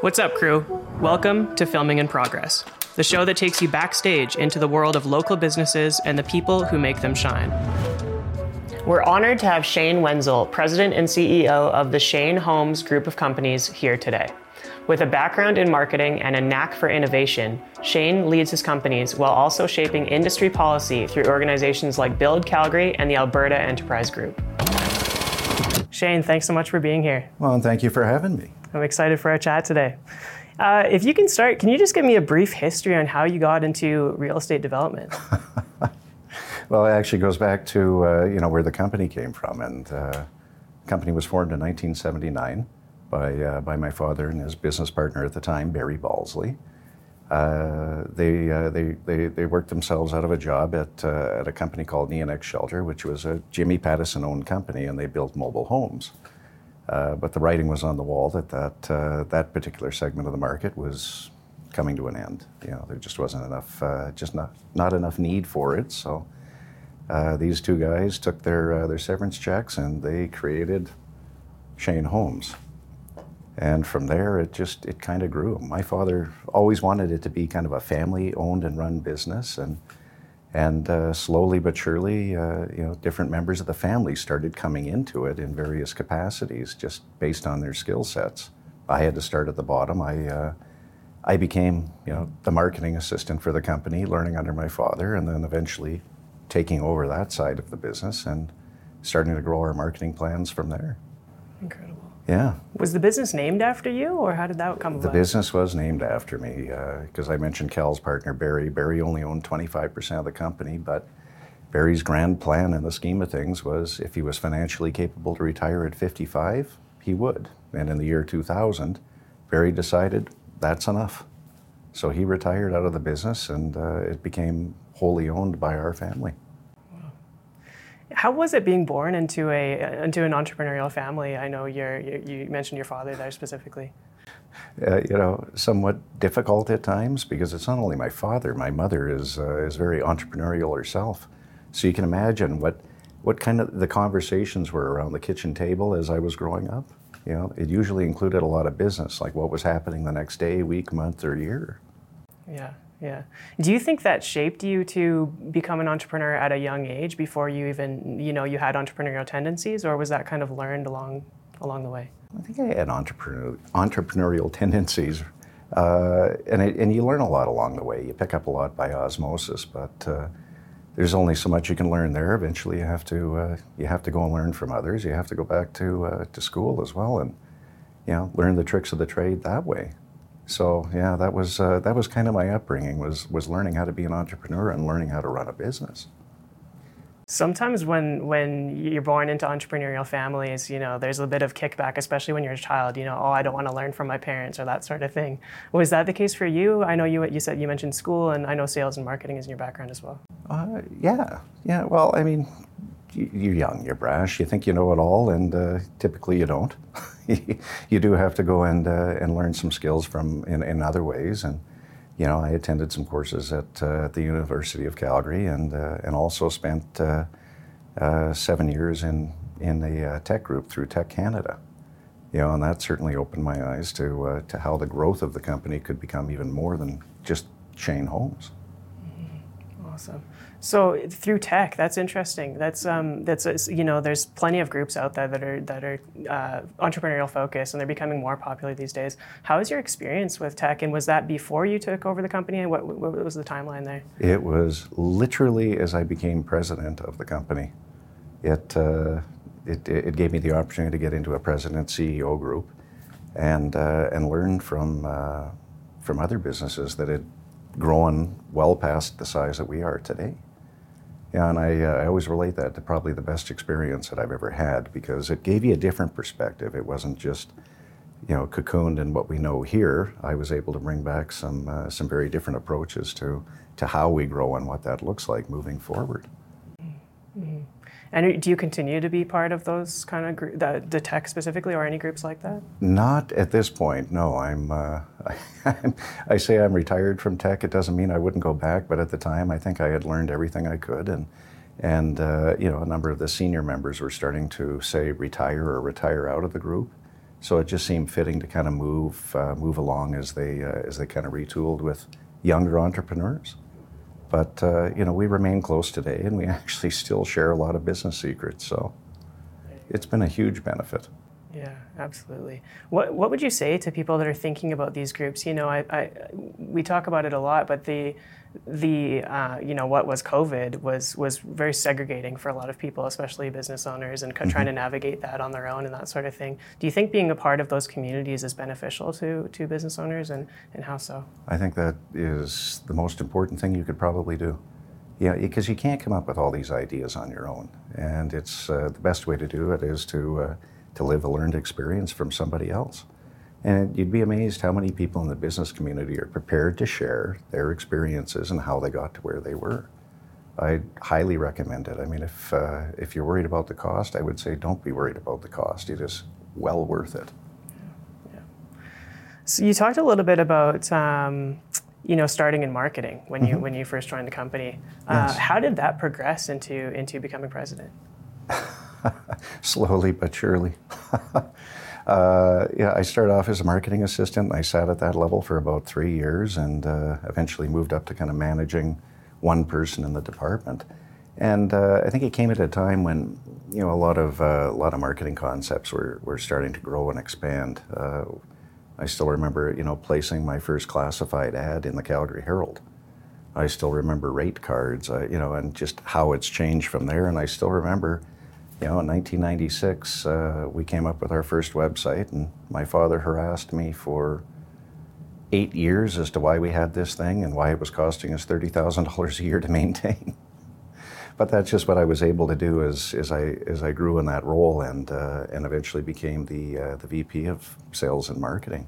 What's up, crew? Welcome to Filming in Progress, the show that takes you backstage into the world of local businesses and the people who make them shine. We're honored to have Shane Wenzel, President and CEO of the Shane Homes Group of Companies, here today. With a background in marketing and a knack for innovation, Shane leads his companies while also shaping industry policy through organizations like BILD Calgary and the Alberta Enterprise Group. Shane, thanks so much for being here. Well, and thank you for having me. I'm excited for our chat today. Uh, if you can start, can you just give me a brief history on how you got into real estate development? well, it actually goes back to uh, you know where the company came from, and uh, the company was formed in 1979 by uh, by my father and his business partner at the time, Barry Balsley. Uh, they, uh, they, they, they worked themselves out of a job at, at a company called Neonex Shelter, which was a Jimmy Pattison owned company, and they built mobile homes. Uh, but the writing was on the wall that that, uh, that particular segment of the market was coming to an end. You know, there just wasn't enough, uh, just not, not enough need for it. So these two guys took their, their severance checks and they created Shane Homes. And from there, it just, it kind of grew. My father always wanted it to be kind of a family owned and run business. And and uh, slowly but surely, uh, you know, different members of the family started coming into it in various capacities, just based on their skill sets. I had to start at the bottom. I, uh, I became, you know, the marketing assistant for the company, learning under my father, and then eventually taking over that side of the business and starting to grow our marketing plans from there. Incredible. Yeah. Was the business named after you, or how did that come about? The business was named after me because uh, I mentioned Cal's partner, Barry. Barry only owned 25% of the company, but Barry's grand plan in the scheme of things was if he was financially capable to retire at 55, he would. And in the year 2000, Barry decided that's enough. So he retired out of the business and uh, it became wholly owned by our family. How was it being born into a into an entrepreneurial family? I know you're, you, you mentioned your father there specifically. Uh, you know, somewhat difficult at times because it's not only my father. My mother is uh, is very entrepreneurial herself, so you can imagine what what kind of the conversations were around the kitchen table as I was growing up. You know, it usually included a lot of business, like what was happening the next day, week, month, or year. Yeah. Yeah. Do you think that shaped you to become an entrepreneur at a young age before you even, you know, you had entrepreneurial tendencies, or was that kind of learned along along the way? I think I had entrepreneur, entrepreneurial tendencies, uh, and it, and you learn a lot along the way. You pick up a lot by osmosis, but uh, there's only so much you can learn there. Eventually, you have to uh, you have to go and learn from others. You have to go back to uh, to school as well, and you know, learn the tricks of the trade that way. So yeah, that was uh, that was kind of my upbringing was was learning how to be an entrepreneur and learning how to run a business. Sometimes when when you're born into entrepreneurial families, you know, there's a bit of kickback, especially when you're a child. You know, oh, I don't want to learn from my parents or that sort of thing. Was that the case for you? I know you you said you mentioned school, and I know sales and marketing is in your background as well. Uh, yeah, yeah. Well, I mean, you're young, you're brash, you think you know it all, and uh, typically you don't. you do have to go and uh, and learn some skills from in, in other ways. And you know, I attended some courses at, uh, at the University of Calgary, and uh, and also spent uh, uh, seven years in in the TEC group through TEC Canada. You know, and that certainly opened my eyes to to how the growth of the company could become even more than just Shane Homes. Mm-hmm. Awesome. So through TEC, that's interesting. That's um, that's you know, there's plenty of groups out there that are that are uh, entrepreneurial focused, and they're becoming more popular these days. How was your experience with TEC, and was that before you took over the company? And what, what was the timeline there? It was literally as I became president of the company. It uh, it, it gave me the opportunity to get into a president CEO group, and uh, and learn from uh, from other businesses that had grown well past the size that we are today. Yeah, and I, uh, I always relate that to probably the best experience that I've ever had because it gave you a different perspective. It wasn't just, you know, cocooned in what we know here. I was able to bring back some uh, some very different approaches to to how we grow and what that looks like moving forward. Mm-hmm. And do you continue to be part of those kind of gr- the, the TEC specifically, or any groups like that? Not at this point. No, I'm. Uh, I, I, say I'm retired from TEC. It doesn't mean I wouldn't go back, but at the time, I think I had learned everything I could, and and uh, you know, a number of the senior members were starting to say retire or retire out of the group, So it just seemed fitting to kind of move uh, move along as they uh, as they kind of retooled with younger entrepreneurs. But uh, you know, we remain close today, and we actually still share a lot of business secrets. So it's been a huge benefit. Yeah, absolutely. What What would you say to people that are thinking about these groups? You know, I, I we talk about it a lot, but the the uh, you know what was COVID was was very segregating for a lot of people, especially business owners, and mm-hmm. trying to navigate that on their own and that sort of thing. Do you think being a part of those communities is beneficial to to business owners, and and how so? I think that is the most important thing you could probably do. Yeah, because you can't come up with all these ideas on your own, and it's uh, the best way to do it is to uh, to live a learned experience from somebody else. And you'd be amazed how many people in the business community are prepared to share their experiences and how they got to where they were. I highly recommend it. I mean, if uh, if you're worried about the cost, I would say don't be worried about the cost. It is well worth it. Yeah. So you talked a little bit about um, you know starting in marketing when you mm-hmm. when you first joined the company. Uh, yes. How did that progress into into becoming president? slowly but surely. uh, yeah, I started off as a marketing assistant. I sat at that level for about three years and uh, eventually moved up to kind of managing one person in the department. And uh, I think it came at a time when you know a lot of uh, a lot of marketing concepts were, were starting to grow and expand. Uh, I still remember you know placing my first classified ad in the Calgary Herald. I still remember rate cards, uh, you know, and just how it's changed from there. And I still remember you know, in 1996, uh, we came up with our first website, and my father harassed me for eight years as to why we had this thing and why it was costing us $30,000 a year to maintain. but that's just what I was able to do as, as, I, as I grew in that role and, uh, and eventually became the, uh, the VP of sales and marketing.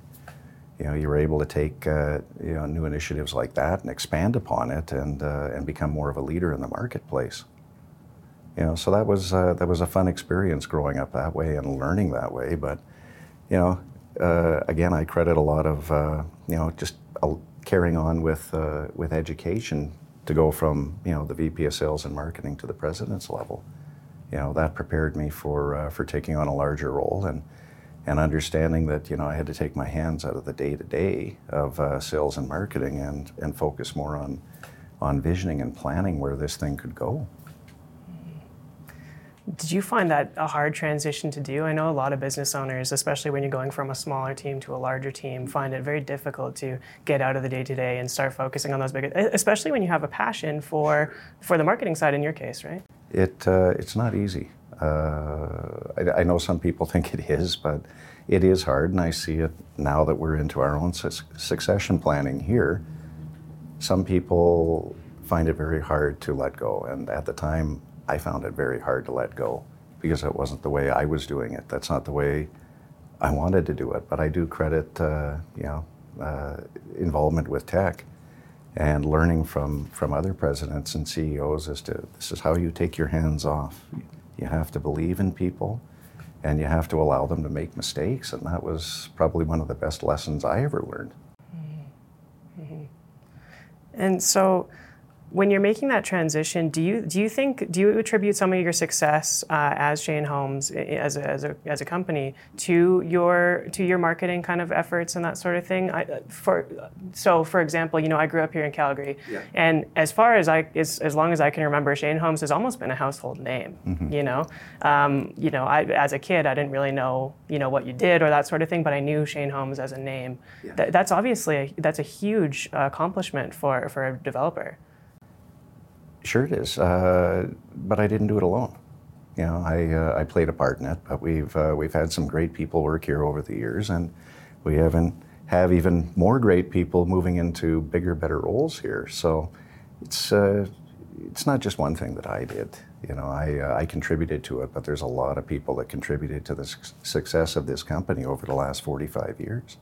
You know, you were able to take uh, you know, new initiatives like that and expand upon it and, uh, and become more of a leader in the marketplace you know, so that was uh, that was a fun experience growing up that way and learning that way. But you know, uh, again, I credit a lot of uh, you know just carrying on with uh, with education to go from you know the VP of Sales and Marketing to the president's level. You know, that prepared me for uh, for taking on a larger role and and understanding that you know I had to take my hands out of the day to day of uh, sales and marketing and and focus more on on visioning and planning where this thing could go. Did you find that a hard transition to do? I know a lot of business owners, especially when you're going from a smaller team to a larger team, find it very difficult to get out of the day to day and start focusing on those big, especially when you have a passion for for the marketing side. In your case, right? It uh, it's not easy. Uh, I, I, know some people think it is, but it is hard, and I see it now that we're into our own su- succession planning here. Some people find it very hard to let go, and at the time I found it very hard to let go because it wasn't the way I was doing it. That's not the way I wanted to do it. But I do credit, uh, you know, uh, involvement with TEC and learning from, from other presidents and CEOs as to this is how you take your hands off. You have to believe in people and you have to allow them to make mistakes. And that was probably one of the best lessons I ever learned. Mm-hmm. And so, when you're making that transition, do you do you think do you attribute some of your success uh, as Shane Homes as a, as a, as a company to your to your marketing kind of efforts and that sort of thing? I, for so for example, you know, I grew up here in Calgary, yeah. and as far as I as, as long as I can remember, Shane Homes has almost been a household name. Mm-hmm. You know, um, you know, I, as a kid, I didn't really know you know what you did or that sort of thing, but I knew Shane Homes as a name. Yeah. Th- that's obviously a, that's a huge accomplishment for for a developer. Sure, it is. Uh, but I didn't do it alone. You know, I, uh, I played a part in it, but we've, uh, we've had some great people work here over the years, and we haven't have even more great people moving into bigger, better roles here. So it's, uh, it's not just one thing that I did. You know, I, uh, I contributed to it, but there's a lot of people that contributed to the su- success of this company over the last 45 years.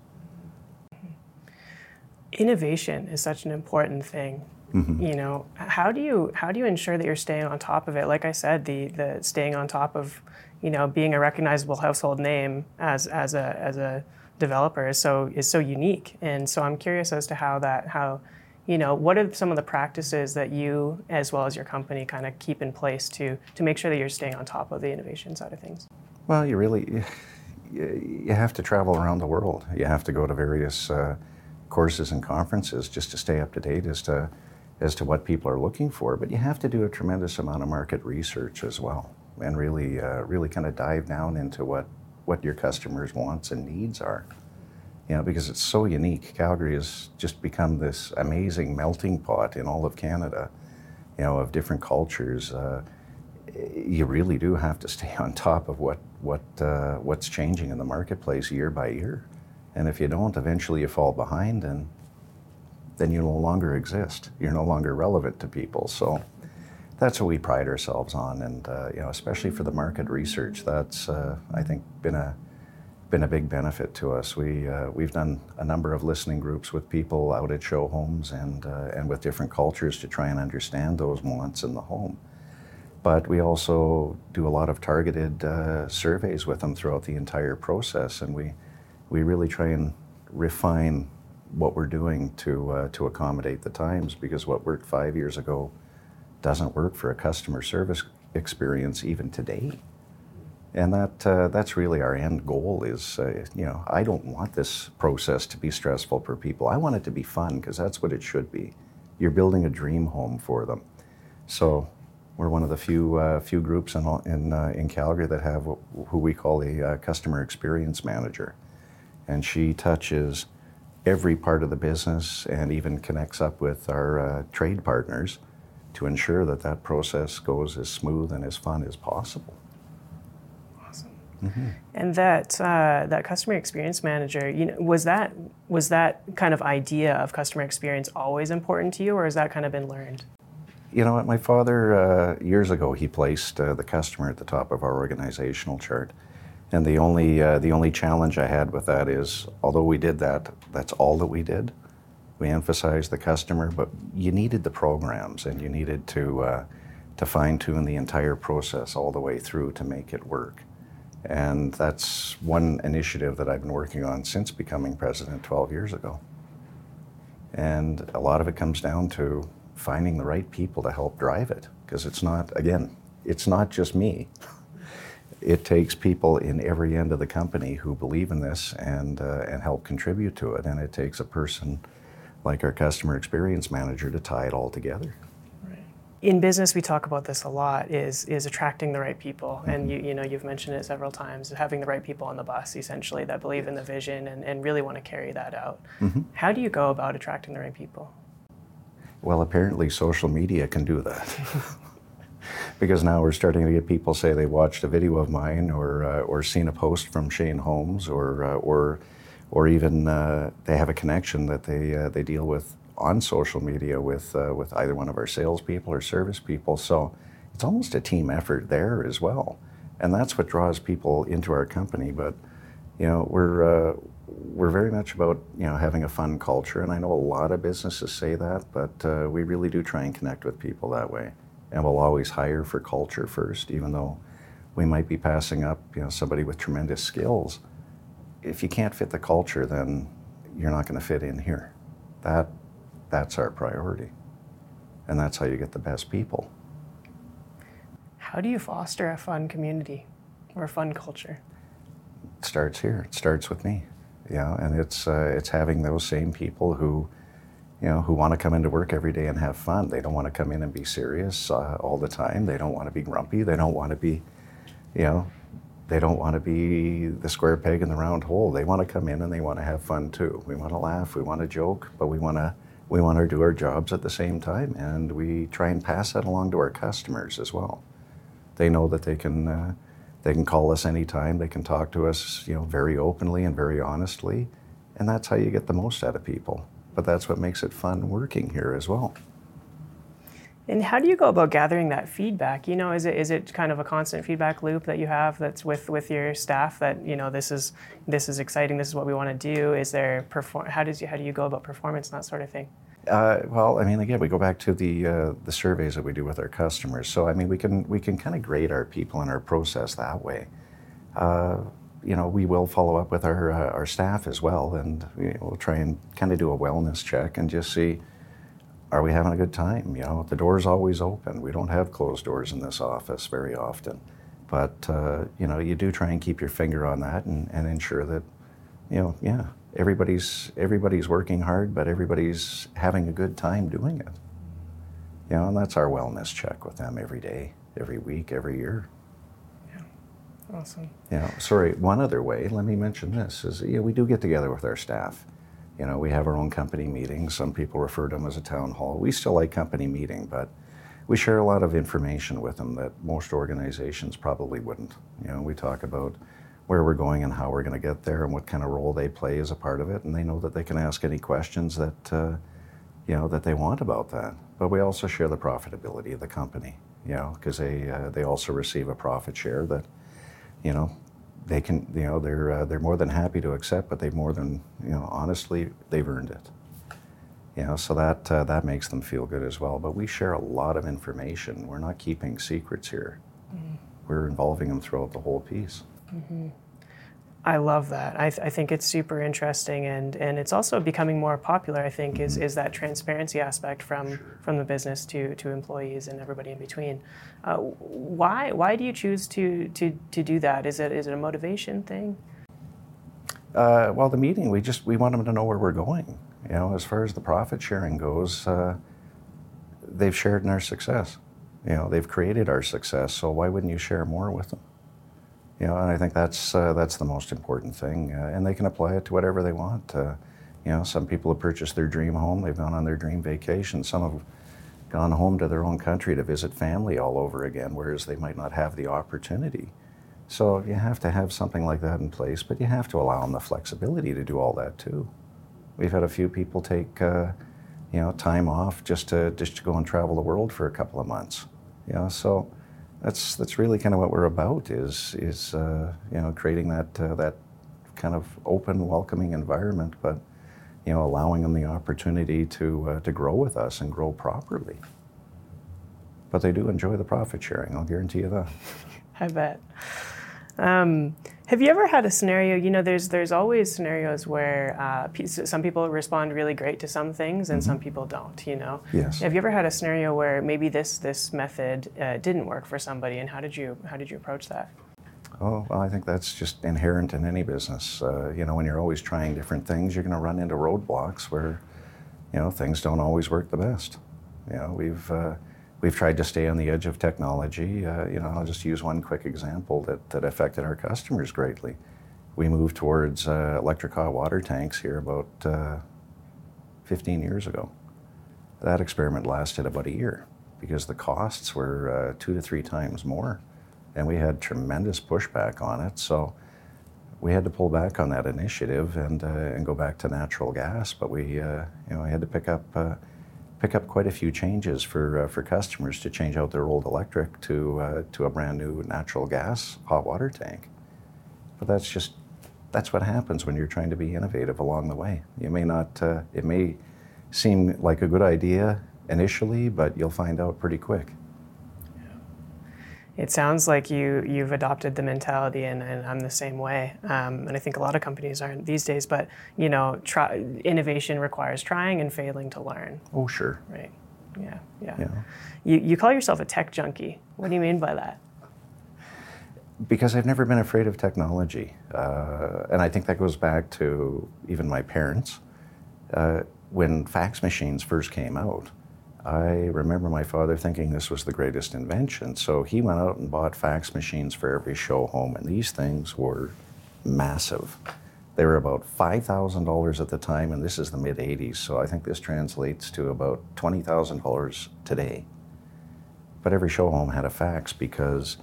Innovation is such an important thing Mm-hmm. You know, how do you how do you ensure that you're staying on top of it? Like I said, the the staying on top of, you know, being a recognizable household name as as a as a developer is so is so unique. And so I'm curious as to how that how you know what are some of the practices that you as well as your company kind of keep in place to to make sure that you're staying on top of the innovation side of things well you really you have to travel around the world. You have to go to various uh, courses and conferences just to stay up to date as to as to what people are looking for. But you have to do a tremendous amount of market research as well, and really uh, really kind of dive down into what what your customers' wants and needs are. You know, because it's so unique. Calgary has just become this amazing melting pot in all of Canada. You know, of different cultures. Uh, you really do have to stay on top of what what uh, what's changing in the marketplace year by year. And if you don't, eventually you fall behind, and then you no longer exist. You're no longer relevant to people. So that's what we pride ourselves on, and uh, you know, especially for the market research, that's uh, I think been a been a big benefit to us. We uh, we've done a number of listening groups with people out at show homes and uh, and with different cultures to try and understand those wants in the home but we also do a lot of targeted uh, surveys with them throughout the entire process, and we we really try and refine what we're doing to uh, to accommodate the times because what worked five years ago doesn't work for a customer service experience even today. And that uh, that's really our end goal. Is uh, you know I don't want this process to be stressful for people. I want it to be fun because that's what it should be. You're building a dream home for them. So we're one of the few uh, few groups in in, uh, in Calgary that have who we call a uh, customer experience manager, and she touches every part of the business and even connects up with our uh, trade partners to ensure that that process goes as smooth and as fun as possible. Awesome. Mm-hmm. And that uh, that customer experience manager, you know, was that was that kind of idea of customer experience always important to you, or has that kind of been learned? You know what, my father, uh, years ago, he placed uh, the customer at the top of our organizational chart. And the only, uh, the only challenge I had with that is, although we did that, that's all that we did. We emphasized the customer, but you needed the programs and you needed to, uh, to fine tune the entire process all the way through to make it work. And that's one initiative that I've been working on since becoming president 12 years ago. And a lot of it comes down to finding the right people to help drive it. Because it's not, again, it's not just me. It takes people in every end of the company who believe in this and, uh, and help contribute to it. And it takes a person like our customer experience manager to tie it all together in business we talk about this a lot is is attracting the right people mm-hmm. and you you know you've mentioned it several times having the right people on the bus essentially that believe in the vision and, and really want to carry that out mm-hmm. how do you go about attracting the right people well, apparently social media can do that. because now we're starting to get people say they watched a video of mine or, uh, or seen a post from Shane Homes or, uh, or, or even uh, they have a connection that they, uh, they deal with on social media with, uh, with either one of our salespeople or service people. So it's almost a team effort there as well. And that's what draws people into our company. But, you know, we're, we're very much about you know having a fun culture, and I know a lot of businesses say that, but uh, we really do try and connect with people that way, and we'll always hire for culture first, even though we might be passing up you know somebody with tremendous skills. If you can't fit the culture, then you're not going to fit in here. That that's our priority, and that's how you get the best people. How do you foster a fun community or a fun culture? It starts here. It starts with me Yeah, and it's uh, it's having those same people who, you know, who want to come into work every day and have fun. They don't want to come in and be serious uh, all the time. They don't want to be grumpy. They don't want to be, you know, they don't want to be the square peg in the round hole. They want to come in and they want to have fun too. We want to laugh. We want to joke, but we want to we want to do our jobs at the same time, and we try and pass that along to our customers as well. They know that they can. Uh, they can call us anytime. They can talk to us, you know, very openly and very honestly, and that's how you get the most out of people. But that's what makes it fun working here as well. And how do you go about gathering that feedback? You know, is it is it kind of a constant feedback loop that you have that's with with your staff that you know this is this is exciting, this is what we want to do? Is there perform? How does you how do you go about performance and that sort of thing? Uh, well, I mean, again, we go back to the uh, the surveys that we do with our customers. So, I mean, we can we can kind of grade our people and our process that way. Uh, you know, we will follow up with our uh, our staff as well, and we'll try and kind of do a wellness check and just see, are we having a good time? You know, the door's always open. We don't have closed doors in this office very often, But uh, you know, you do try and keep your finger on that and, and ensure that, you know, yeah, everybody's everybody's working hard, but everybody's having a good time doing it. You know, and that's our wellness check with them every day, every week, every year. Awesome. Sorry, one other way. Let me mention this: is we do get together with our staff. You know, we have our own company meetings. Some people refer to them as a town hall. We still like company meeting, but we share a lot of information with them that most organizations probably wouldn't. You know, we talk about where we're going and how we're going to get there and what kind of role they play as a part of it, and they know that they can ask any questions that uh, you know that they want about that. But we also share the profitability of the company, you know, because they uh, they also receive a profit share that you know they can you know they're uh, they're more than happy to accept, but they more than you know honestly they've earned it. You know, so that uh, that makes them feel good as well. But we share a lot of information. We're not keeping secrets here. Mm-hmm. We're involving them throughout the whole piece. Mm-hmm. I love that. I, th- I, think it's super interesting, and, and it's also becoming more popular. I think is, is that transparency aspect from sure. from the business to, to employees and everybody in between. Uh, why why do you choose to, to, to do that? Is it is it a motivation thing? Uh, well, the meeting we just we want them to know where we're going. You know, as far as the profit sharing goes, uh, they've shared in our success. You know, they've created our success. So why wouldn't you share more with them? You know, and I think that's uh, that's the most important thing. Uh, and they can apply it to whatever they want. Uh, you know, some people have purchased their dream home. They've gone on their dream vacation. Some have gone home to their own country to visit family all over again, whereas they might not have the opportunity. So you have to have something like that in place, but you have to allow them the flexibility to do all that too. We've had a few people take, uh, you know, time off just to just to go and travel the world for a couple of months. You know, so that's that's really kind of what we're about is is uh, you know creating that uh, that kind of open, welcoming environment, but you know allowing them the opportunity to uh, to grow with us and grow properly. But they do enjoy the profit sharing. I'll guarantee you that. I bet. Um, have you ever had a scenario? You know, there's there's always scenarios where uh, some people respond really great to some things and mm-hmm. some people don't. You know. Yes. Have you ever had a scenario where maybe this this method uh, didn't work for somebody, and how did you how did you approach that? Oh, well, I think that's just inherent in any business. Uh, you know, when you're always trying different things, you're going to run into roadblocks where, you know, things don't always work the best. You know, we've uh, we've tried to stay on the edge of technology. Uh, you know, I'll just use one quick example that, that affected our customers greatly. We moved towards uh, electric hot water tanks here about uh, 15 years ago. That experiment lasted about a year because the costs were uh, two to three times more, and we had tremendous pushback on it. So we had to pull back on that initiative and uh, and go back to natural gas. But we, uh, you know, I had to pick up pick up quite a few changes for uh, for customers to change out their old electric to uh, to a brand new natural gas hot water tank. But that's just that's what happens when you're trying to be innovative along the way. You may not uh, it may seem like a good idea initially, but you'll find out pretty quick it sounds like you you've adopted the mentality, and, and I'm the same way. Um, and I think a lot of companies aren't these days. But you know, try, innovation requires trying and failing to learn. Oh, sure. Right. Yeah. Yeah. yeah. You you call yourself a tech junkie. What do you mean by that? Because I've never been afraid of technology, uh, and I think that goes back to even my parents. Uh, when fax machines first came out, I remember my father thinking this was the greatest invention. So he went out and bought fax machines for every show home, and these things were massive. They were about $5,000 at the time, and this is the mid 80s, so I think this translates to about $20,000 today. But every show home had a fax because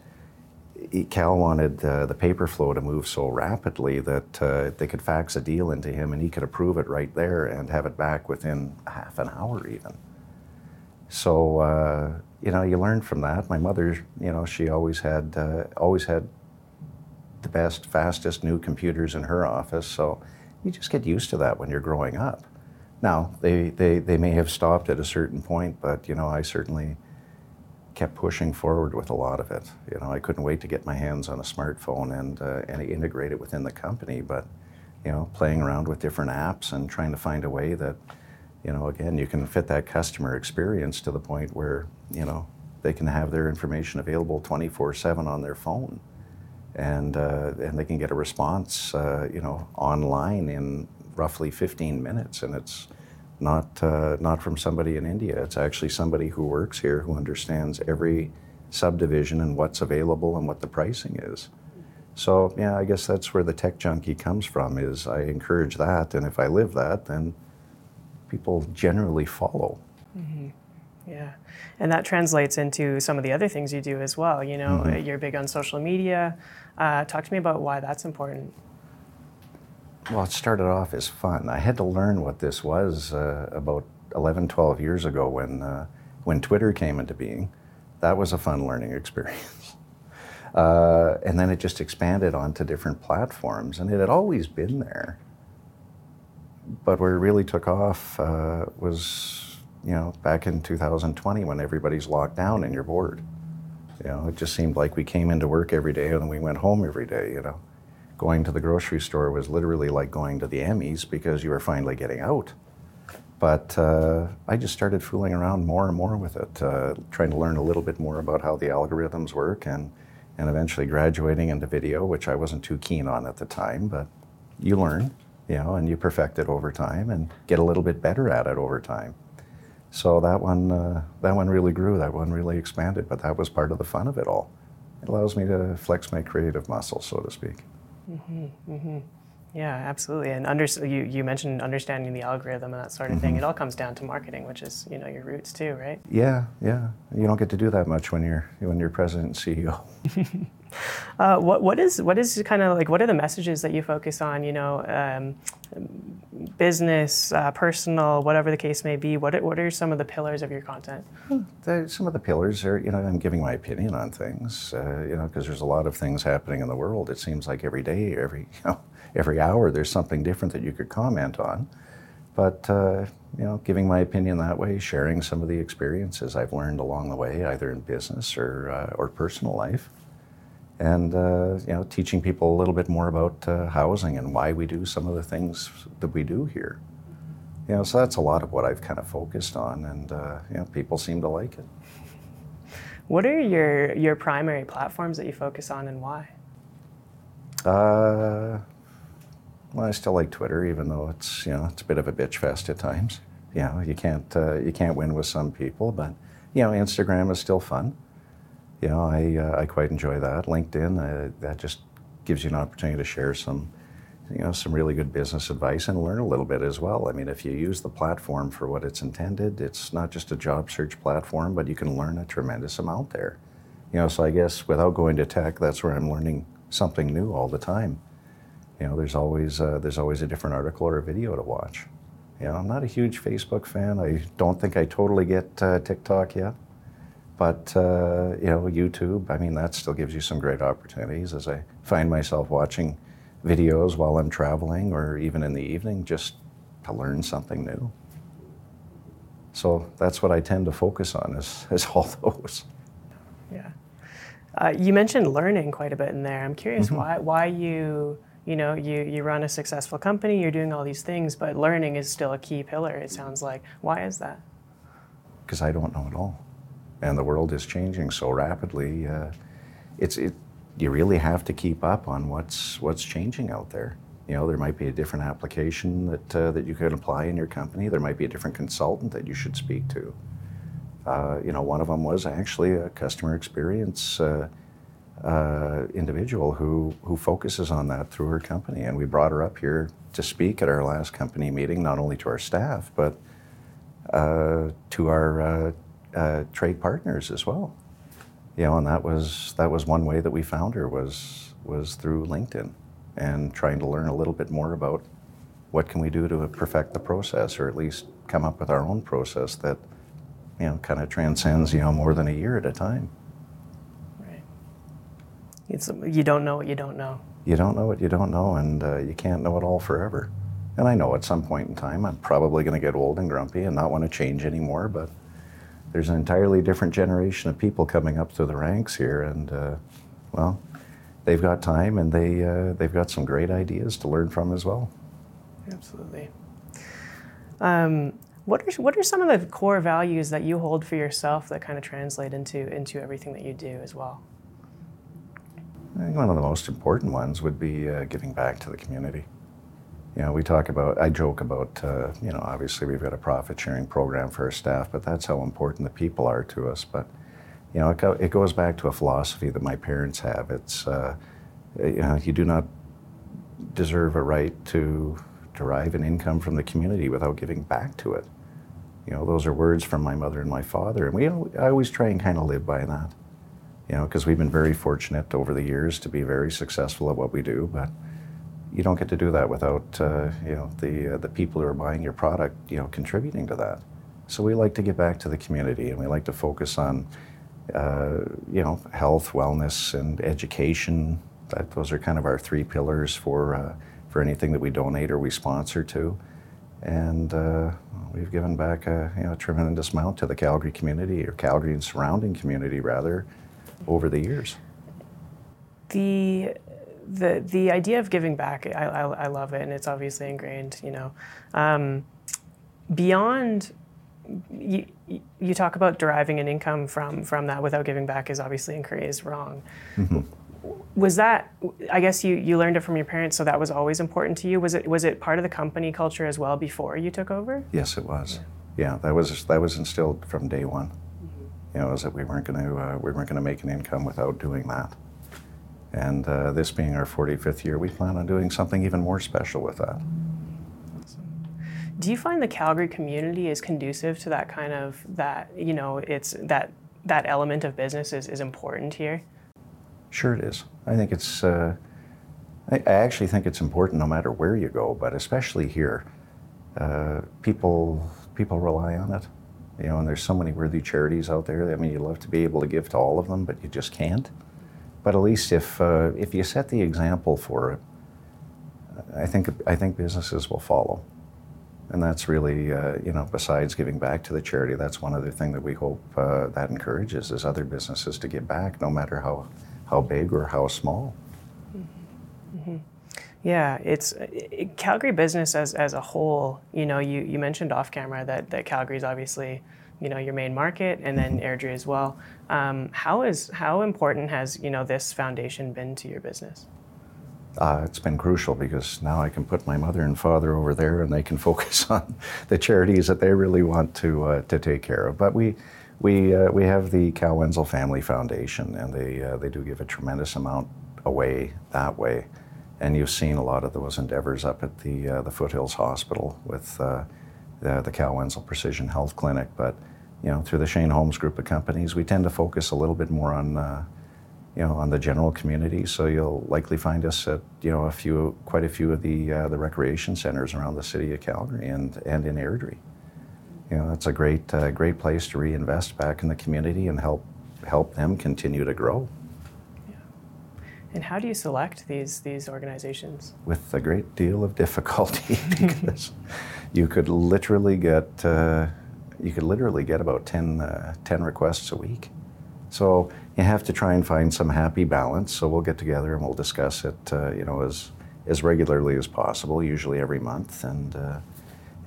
Cal wanted uh, the paper flow to move so rapidly that uh, they could fax a deal into him and he could approve it right there and have it back within half an hour, even. So uh, you know, you learn from that. My mother, you know, she always had uh, always had the best, fastest new computers in her office. So you just get used to that when you're growing up. Now they, they, they may have stopped at a certain point, but you know, I certainly kept pushing forward with a lot of it. You know, I couldn't wait to get my hands on a smartphone and uh, and integrate it within the company. But you know, playing around with different apps and trying to find a way that you know, again, you can fit that customer experience to the point where, you know, They can have their information available 24/7 on their phone, and uh, and they can get a response, uh, you know, online in roughly 15 minutes, and it's not uh, not from somebody in India. It's actually somebody who works here who understands every subdivision and what's available and what the pricing is. So yeah, I guess that's where the tech junkie comes from. Is I encourage that, and if I live that, then people generally follow. Mm-hmm. Yeah, and that translates into some of the other things you do as well. You know, mm-hmm. you're big on social media. Uh, talk to me about why that's important. Well, it started off as fun. I had to learn what this was uh, about 11, 12 years ago when, uh, when Twitter came into being. That was a fun learning experience. Uh, and then it just expanded onto different platforms, and it had always been there. But where it really took off uh, was, you know, back in 2020 when everybody's locked down and you're bored. You know, it just seemed like we came into work every day and then we went home every day, you know going to the grocery store was literally like going to the Emmys because you were finally getting out. But uh, I just started fooling around more and more with it, uh, trying to learn a little bit more about how the algorithms work and, and eventually graduating into video, which I wasn't too keen on at the time, but you learn, you know, and you perfect it over time and get a little bit better at it over time. So that one, uh, that one really grew, that one really expanded, but that was part of the fun of it all. It allows me to flex my creative muscle, so to speak. Mm-hmm, mm-hmm. Yeah, absolutely. And under, you, you mentioned understanding the algorithm and that sort of mm-hmm. thing. It all comes down to marketing, which is you know your roots too, right? Yeah, yeah. You don't get to do that much when you're when you're president and CEO. uh, what what is what is kind of like what are the messages that you focus on? You know, um, business, uh, personal, whatever the case may be. What are, what are some of the pillars of your content? The, some of the pillars are, you know, I'm giving my opinion on things, uh, you know, because there's a lot of things happening in the world. It seems like every day, every, you know, every hour, there's something different that you could comment on. But, uh, you know, giving my opinion that way, sharing some of the experiences I've learned along the way, either in business or, uh, or personal life and uh, you know, teaching people a little bit more about uh, housing and why we do some of the things that we do here. You know, so that's a lot of what I've kind of focused on, and uh, you know, people seem to like it. What are your your primary platforms that you focus on, and why? Uh, well, I still like Twitter, even though it's you know it's a bit of a bitch fest at times. You know, you can't uh, you can't win with some people, but you know, Instagram is still fun you know, I, uh, I quite enjoy that. LinkedIn, uh, that just gives you an opportunity to share some, you know, some really good business advice and learn a little bit as well. I mean, if you use the platform for what it's intended, it's not just a job search platform, but you can learn a tremendous amount there. You know, so I guess without going to TEC, that's where I'm learning something new all the time. You know, there's always uh, there's always a different article or a video to watch. You know, I'm not a huge Facebook fan. I don't think I totally get uh, TikTok yet. But uh, you know, YouTube, I mean, that still gives you some great opportunities as I find myself watching videos while I'm traveling or even in the evening just to learn something new. So that's what I tend to focus on is, is all those. Yeah. Uh, you mentioned learning quite a bit in there. I'm curious mm-hmm. why, why you, you know, you, you run a successful company, you're doing all these things, but learning is still a key pillar, it sounds like. Why is that? Because I don't know at all and the world is changing so rapidly. Uh, it's it, you really have to keep up on what's what's changing out there. You know, there might be a different application that uh, that you can apply in your company. There might be a different consultant that you should speak to. Uh, you know, one of them was actually a customer experience uh, uh, individual who who focuses on that through her company, and we brought her up here to speak at our last company meeting, not only to our staff but uh, to our uh, trade partners as well. You know, and that was that was one way that we found her was was through LinkedIn, and trying to learn a little bit more about what can we do to perfect the process, or at least come up with our own process that you know kind of transcends you know more than a year at a time. It's you don't know what you don't know. You don't know what you don't know, and uh, you can't know it all forever. And I know at some point in time I'm probably going to get old and grumpy and not want to change anymore, but there's an entirely different generation of people coming up through the ranks here, and uh, well, they've got time and they uh, they've got some great ideas to learn from as well. Absolutely. Um, What are, what are some of the core values that you hold for yourself that kind of translate into, into everything that you do as well? I think one of the most important ones would be uh, giving back to the community. You know, we talk about, I joke about, uh, you know, obviously we've got a profit sharing program for our staff, but that's how important the people are to us. But, you know, it, go, it goes back to a philosophy that my parents have. It's, uh, you know, you do not deserve a right to derive an income from the community without giving back to it. You know, those are words from my mother and my father, and we I always try and kind of live by that. You know, because we've been very fortunate over the years to be very successful at what we do, but you don't get to do that without uh, you know the uh, the people who are buying your product, you know, contributing to that. So we like to give back to the community, and we like to focus on uh, you know health, wellness, and education. That those are kind of our three pillars for uh, for anything that we donate or we sponsor to. And uh, we've given back a, you know, a tremendous amount to the Calgary community, or Calgary and surrounding community, rather, over the years. The the the idea of giving back, I, I, I love it, and it's obviously ingrained. You know, um, beyond you, you talk about deriving an income from from that without giving back is obviously in Korea is wrong. Mm-hmm was that i guess you, you learned it from your parents so that was always important to you was it was it part of the company culture as well before you took over yes it was yeah, yeah that was that was instilled from day one. You know was that we weren't going to uh, we weren't going to make an income without doing that and uh, this being our 45th year we plan on doing something even more special with that do you find the calgary community is conducive to that kind of that you know it's that that element of business is, is important here Sure, it is. I think it's. Uh, I, I, actually think it's important no matter where you go, but especially here, uh, people people rely on it. You know, and there's so many worthy charities out there. I mean, you'd love to be able to give to all of them, but you just can't. But at least if uh, if you set the example for it, I think I think businesses will follow. And that's really, uh, you know, besides giving back to the charity, that's one other thing that we hope uh, that encourages is other businesses to give back, no matter how how big or how small. Yeah, it's it, Calgary business as, as a whole. You know, you, you mentioned off camera that, that Calgary is obviously, you know, your main market, and then mm-hmm. Airdrie as well. Um, how is how important has you know this foundation been to your business? Uh, it's been crucial because now I can put my mother and father over there, and they can focus on the charities that they really want to uh, to take care of. But we we, uh, we have the Cal Wenzel Family Foundation, and they, uh, they do give a tremendous amount away that way. And you've seen a lot of those endeavors up at the, uh, the Foothills Hospital with uh, the, the Cal Wenzel Precision Health Clinic. But you know, through the Shane Homes group of companies, we tend to focus a little bit more on, uh, you know, on the general community. So you'll likely find us at, you know, a few, quite a few of the, uh, the recreation centers around the city of Calgary and, and in Airdrie you know, it's a great, uh, great place to reinvest back in the community and help help them continue to grow. And how do you select these these organizations? With a great deal of difficulty, because you could literally get uh, you could literally get about 10, uh, 10 requests a week. So you have to try and find some happy balance. So we'll get together and we'll discuss it, uh, you know, as as regularly as possible, usually every month, and uh,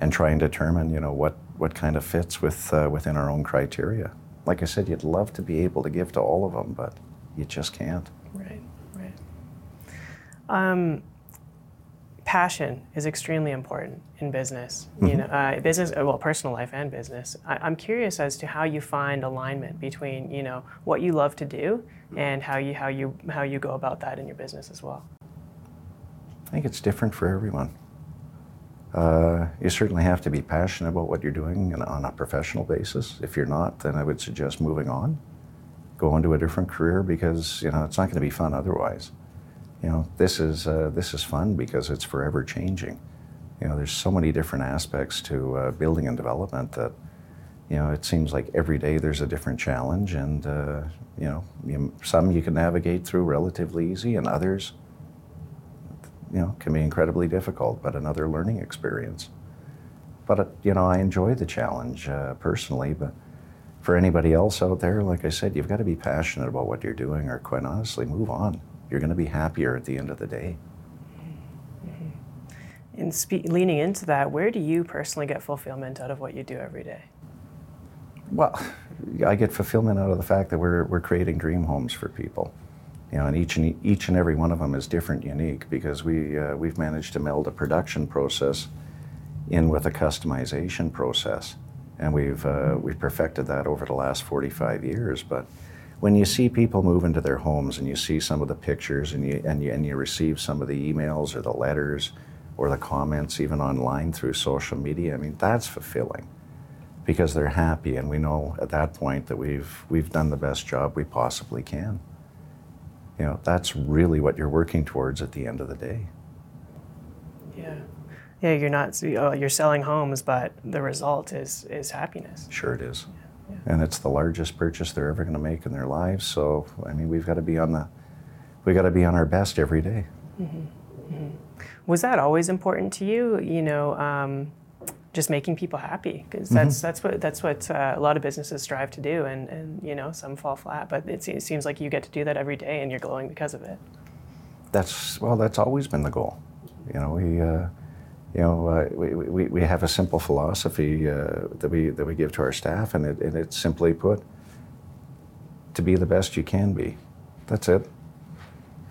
and try and determine, you know, what what kind of fits with uh, within our own criteria. Like I said, you'd love to be able to give to all of them, but you just can't. Um, passion is extremely important in business. Mm-hmm. You know, uh, business, well, personal life and business. I, am curious as to how you find alignment between you know what you love to do and how you how you how you go about that in your business as well. I think it's different for everyone. Uh, you certainly have to be passionate about what you're doing on a professional basis. If you're not, then I would suggest moving on, go into a different career because you know it's not going to be fun otherwise. You know, this is uh, this is fun because it's forever changing. You know, there's so many different aspects to uh, building and development that you know it seems like every day there's a different challenge, and uh, you know, you, some you can navigate through relatively easy, and others you know, can be incredibly difficult, but another learning experience. But, uh, you know, I enjoy the challenge uh, personally, but for anybody else out there, like I said, you've got to be passionate about what you're doing, or quite honestly, move on. You're going to be happier at the end of the day. Mm-hmm. in spe- leaning into that, where do you personally get fulfillment out of what you do every day? Well, I get fulfillment out of the fact that we're, we're creating dream homes for people. You know, and each and each and every one of them is different, unique, because we uh, we've managed to meld a production process in with a customization process, and we've uh, we've perfected that over the last 45 years. But when you see people move into their homes and you see some of the pictures and you and you and you receive some of the emails or the letters or the comments even online through social media, I mean that's fulfilling because they're happy. And we know at that point that we've we've done the best job we possibly can. You know that's really what you're working towards at the end of the day. Yeah. Yeah you're not oh, you're selling homes but the result is is happiness. Sure it is. yeah, yeah. And it's the largest purchase they're ever going to make in their lives so i mean we've got to be on the we got to be on our best every day. Mm-hmm. Mm-hmm. was that always important to you you know um, just making people happy because that's mm-hmm. that's what that's what uh, a lot of businesses strive to do and and you know some fall flat but it, it seems like you get to do that every day and you're glowing because of it that's well that's always been the goal you know we uh, you know uh, we, we, we have a simple philosophy uh, that we that we give to our staff and, it, and it's simply put to be the best you can be that's it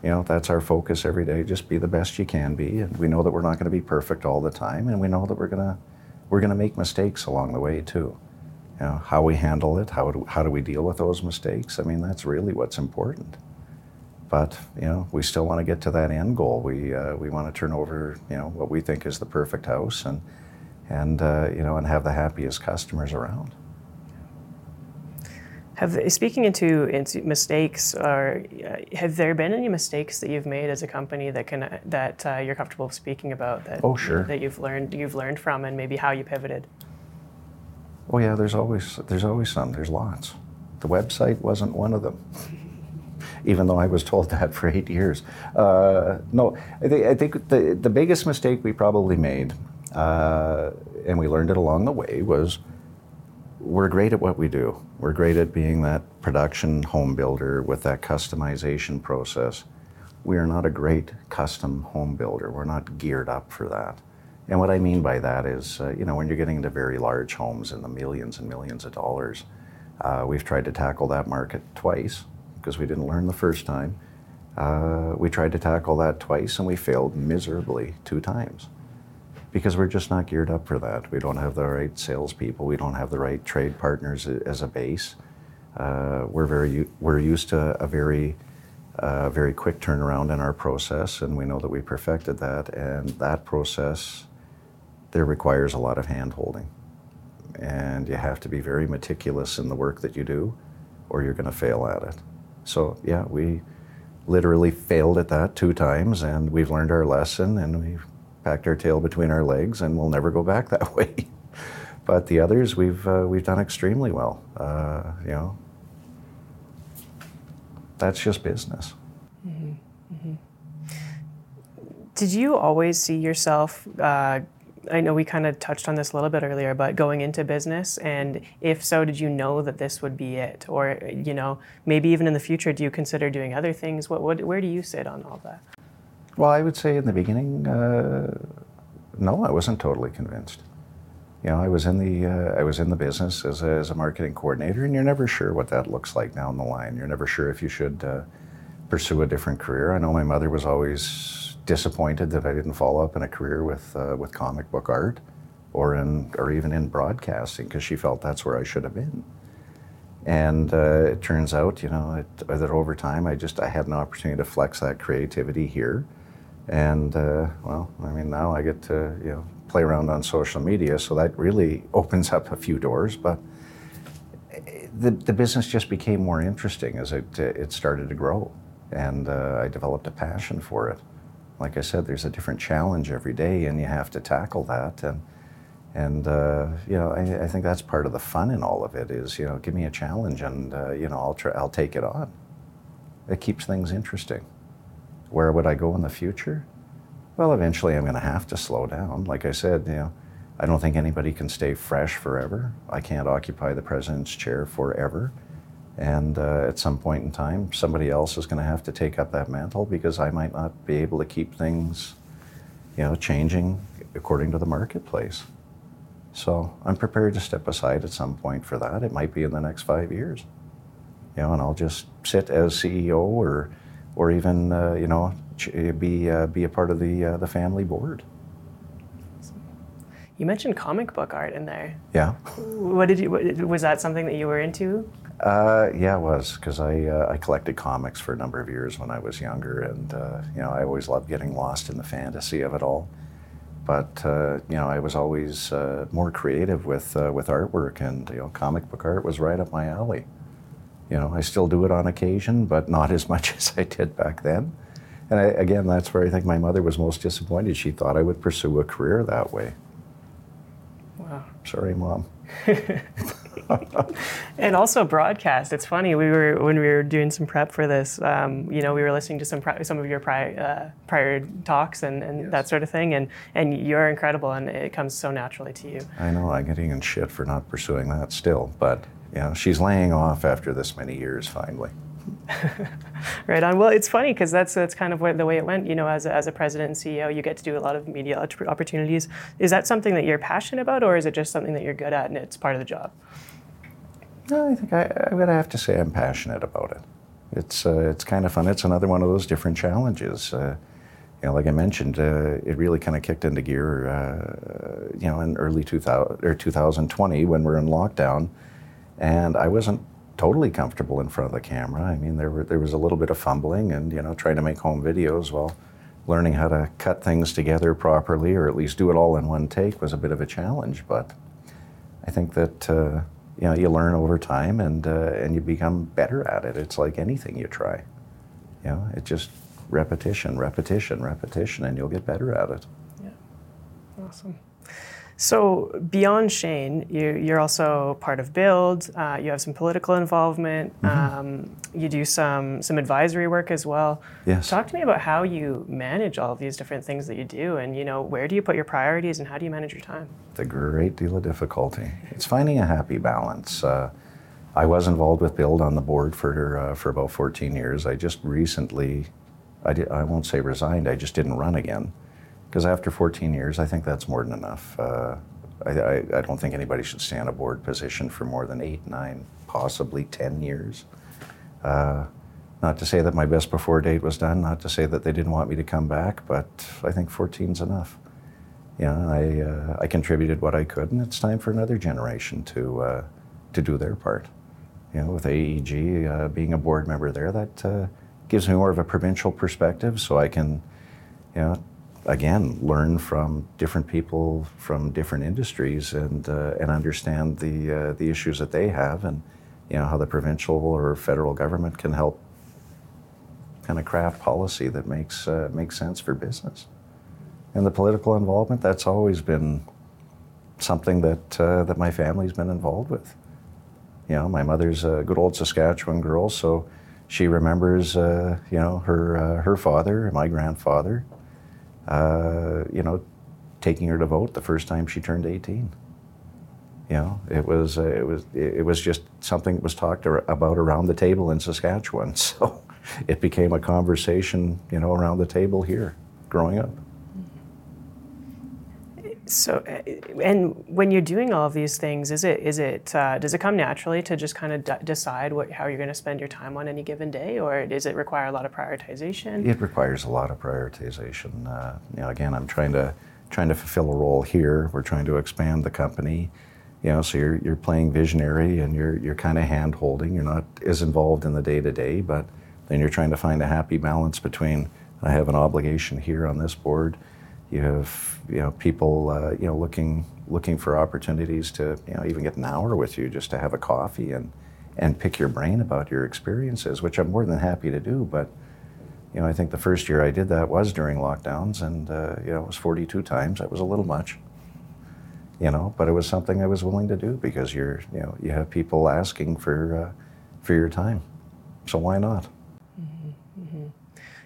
you know that's our focus every day just be the best you can be and we know that we're not going to be perfect all the time and we know that we're going to we're going to make mistakes along the way too. You know, how we handle it, how do, how do we deal with those mistakes? I mean, that's really what's important. But you know, we still want to get to that end goal. We uh, we want to turn over you know what we think is the perfect house and and uh, you know and have the happiest customers around. Have speaking into, into mistakes, or uh, have there been any mistakes that you've made as a company that can that uh, you're comfortable speaking about? That oh sure. That you've learned you've learned from, and maybe how you pivoted. Oh yeah, there's always there's always some. There's lots. The website wasn't one of them. Even though I was told that for eight years. Uh, no, I, th- I, think the the biggest mistake we probably made, uh, and we learned it along the way, was we're great at what we do. We're great at being that production home builder with that customization process. We are not a great custom home builder. We're not geared up for that. And what I mean by that is, uh, you know, when you're getting into very large homes in the millions and millions of dollars, uh, we've tried to tackle that market twice because we didn't learn the first time. Uh, we tried to tackle that twice and we failed miserably two times because we're just not geared up for that. We don't have the right salespeople. We don't have the right trade partners as a base. Uh, we're very we're used to a very uh, very quick turnaround in our process, and we know that we perfected that. And that process there requires a lot of hand holding, and you have to be very meticulous in the work that you do, or you're going to fail at it. So yeah, we literally failed at that two times, and we've learned our lesson, and we've packed our tail between our legs, and we'll never go back that way. but the others, we've uh, we've done extremely well. Uh, you know, that's just business. Mm-hmm. Mm-hmm. Did you always see yourself? Uh, I know we kind of touched on this a little bit earlier, but going into business, and if so, did you know that this would be it, or you know, maybe even in the future, do you consider doing other things? What, what where do you sit on all that? Well, I would say in the beginning, uh, no, I wasn't totally convinced. You know, I was in the uh, I was in the business as a, as a marketing coordinator, and you're never sure what that looks like down the line. You're never sure if you should uh, pursue a different career. I know my mother was always disappointed that I didn't follow up in a career with uh, with comic book art, or in or even in broadcasting, because she felt that's where I should have been. And uh, it turns out, you know, it, that over time, I just I had an opportunity to flex that creativity here and uh, well, I mean, now I get to you know play around on social media, so that really opens up a few doors. But the, the business just became more interesting as it it started to grow, and uh, I developed a passion for it. Like I said, there's a different challenge every day, and you have to tackle that. And and uh, you know, I, I, think that's part of the fun in all of it. Is you know, give me a challenge, and uh, you know, I'll try, I'll take it on. It keeps things interesting. Where would I go in the future? Well, eventually I'm going to have to slow down. Like I said, you know, I don't think anybody can stay fresh forever. I can't occupy the president's chair forever. And uh, at some point in time, somebody else is going to have to take up that mantle because I might not be able to keep things, you know, changing according to the marketplace. So I'm prepared to step aside at some point for that. It might be in the next five years, you know, and I'll just sit as CEO or, or even uh, you know be uh, be a part of the uh, the family board. You mentioned comic book art in there. Yeah. What did you? Was that something that you were into? Uh, yeah, it was because I uh, I collected comics for a number of years when I was younger, and uh, you know I always loved getting lost in the fantasy of it all. But uh, you know I was always uh, more creative with uh, with artwork, and you know comic book art was right up my alley. You know I still do it on occasion, but not as much as I did back then. And I, again, that's where I think my mother was most disappointed. She thought I would pursue a career that way. Wow. Sorry, mom. and also broadcast. It's funny. We were when we were doing some prep for this. Um, you know, we were listening to some pri- some of your prior uh, prior talks and, and yes. that sort of thing. And and you're incredible, and it comes so naturally to you. I know. I'm getting in shit for not pursuing that still, but you know, she's laying off after this many years finally. right on. Well, it's funny because that's that's kind of what, the way it went. You know, as a, as a president and CEO, you get to do a lot of media opportunities. Is that something that you're passionate about, or is it just something that you're good at and it's part of the job? No, I think I, I'm going to have to say I'm passionate about it. It's uh, it's kind of fun. It's another one of those different challenges. Uh, you know, like I mentioned, uh, it really kind of kicked into gear, uh, you know, in early 2000 or 2020 when we're in lockdown, and I wasn't totally comfortable in front of the camera. I mean, there were there was a little bit of fumbling and you know trying to make home videos while learning how to cut things together properly or at least do it all in one take was a bit of a challenge. But I think that uh, you know you learn over time and uh, and you become better at it. It's like anything you try. You know, it's just repetition, repetition, repetition, and you'll get better at it. Yeah, awesome. So beyond Shane, you, are also part of BILD. Uh, you have some political involvement. Mm-hmm. Um, you do some some advisory work as well. Yes. Talk to me about how you manage all of these different things that you do, and you know where do you put your priorities, and how do you manage your time? It's a great deal of difficulty. It's finding a happy balance. Uh, I was involved with BILD on the board for uh, for about 14 years. I just recently, I, did, I won't say resigned. I just didn't run again because after 14 years, I think that's more than enough. Uh, I, I, I, don't think anybody should stay on a board position for more than eight, nine, possibly 10 years. Uh, not to say that my best before date was done, not to say that they didn't want me to come back, but I think 14 is enough. You know, I, uh, I contributed what I could, and it's time for another generation to, uh, to do their part. You know, with AEG uh, being a board member there, that uh, gives me more of a provincial perspective, so I can, you know, again, learn from different people from different industries and, uh, and understand the, uh, the issues that they have and you know, how the provincial or federal government can help kind of craft policy that makes, uh, makes sense for business. And the political involvement, that's always been something that, uh, that my family's been involved with. You know, my mother's a good old Saskatchewan girl, so she remembers, uh, you know, her, uh, her father, my grandfather, uh, you know, taking her to vote the first time she turned 18. You know, it was uh, it was it was just something that was talked about around the table in Saskatchewan. So it became a conversation, you know, around the table here, growing up. So, uh, and when you're doing all of these things, is it is it uh, does it come naturally to just kind of d- decide what how you're going to spend your time on any given day, or does it require a lot of prioritization? It requires a lot of prioritization. Uh, you know, again, I'm trying to trying to fulfill a role here. We're trying to expand the company. You know, so you're you're playing visionary and you're you're kind of hand holding. You're not as involved in the day to day, but then you're trying to find a happy balance between I have an obligation here on this board you have you know people uh, you know looking looking for opportunities to you know even get an hour with you just to have a coffee and and pick your brain about your experiences, which I'm more than happy to do. But you know, I think the first year I did that was during lockdowns, and uh, you know, it was 42 times. That was a little much, you know, but it was something I was willing to do because you're you know you have people asking for uh, for your time, so why not? Mm-hmm, mm-hmm.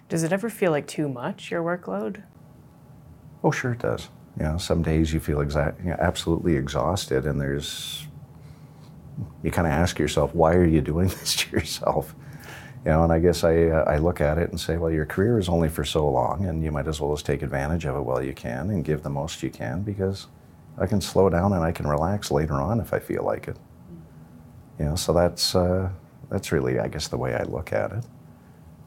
Does it ever feel like too much your workload? Oh, sure it does. You know, some days you feel exact, you know, absolutely exhausted, and there's you kind of ask yourself, why are you doing this to yourself? You know, and I guess I, uh, I look at it and say, well, your career is only for so long, and you might as well just take advantage of it while you can and give the most you can because I can slow down and I can relax later on if I feel like it. You know, so that's uh, that's really, I guess, the way I look at it.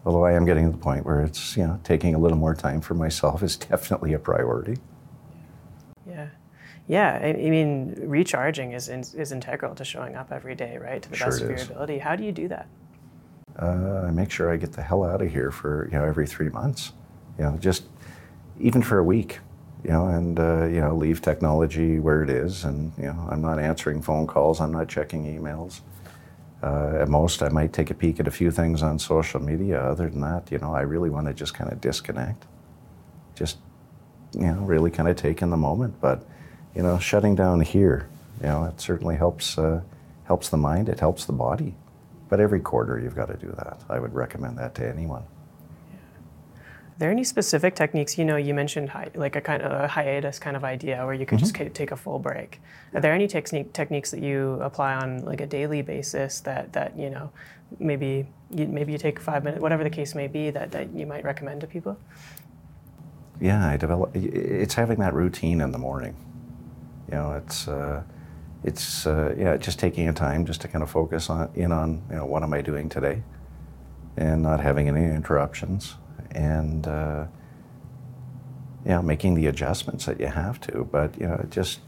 Although I am getting to the point where it's, you know, taking a little more time for myself is definitely a priority. Yeah. Yeah, I, I mean, recharging is, in, is integral to showing up every day, right? To the Sure best of your is. ability. How do you do that? uh, I make sure I get the hell out of here for you know every three months, you know, just even for a week, you know, and uh, you know leave technology where it is, and you know I'm not answering phone calls, I'm not checking emails. Uh, at most, I might take a peek at a few things on social media. Other than that, you know, I really want to just kind of disconnect, just you know, really kind of take in the moment. But you know, shutting down here, you know, it certainly helps uh, helps the mind. It helps the body. But every quarter, you've got to do that. I would recommend that to anyone. Are there any specific techniques? You know, you mentioned hi, like a kind of a hiatus kind of idea where you could just Mm-hmm. ca- take a full break. Are there any technique, techniques that you apply on like a daily basis that that you know maybe you, maybe you take five minutes, whatever the case may be, that, that you might recommend to people? Yeah, I develop. It's having that routine in the morning. You know, it's uh, it's uh, yeah, just taking a time just to kind of focus on in on you know what am I doing today, and not having any interruptions, and uh, yeah, making the adjustments that you have to. But you know, just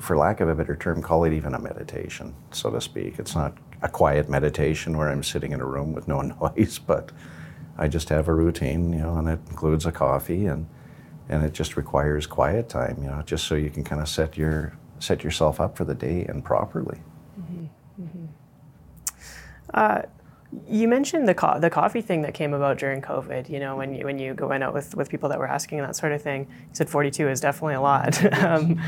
for lack of a better term, call it even a meditation, so to speak. It's not a quiet meditation where I'm sitting in a room with no noise, but I just have a routine, you know, and it includes a coffee and and it just requires quiet time, you know, just so you can kind of set your set yourself up for the day and properly. Mm-hmm. Mm-hmm. Uh, You mentioned the co- the coffee thing that came about during COVID. You know, when you when you go went out with, with people that were asking that sort of thing. You said 42 is definitely a lot. um,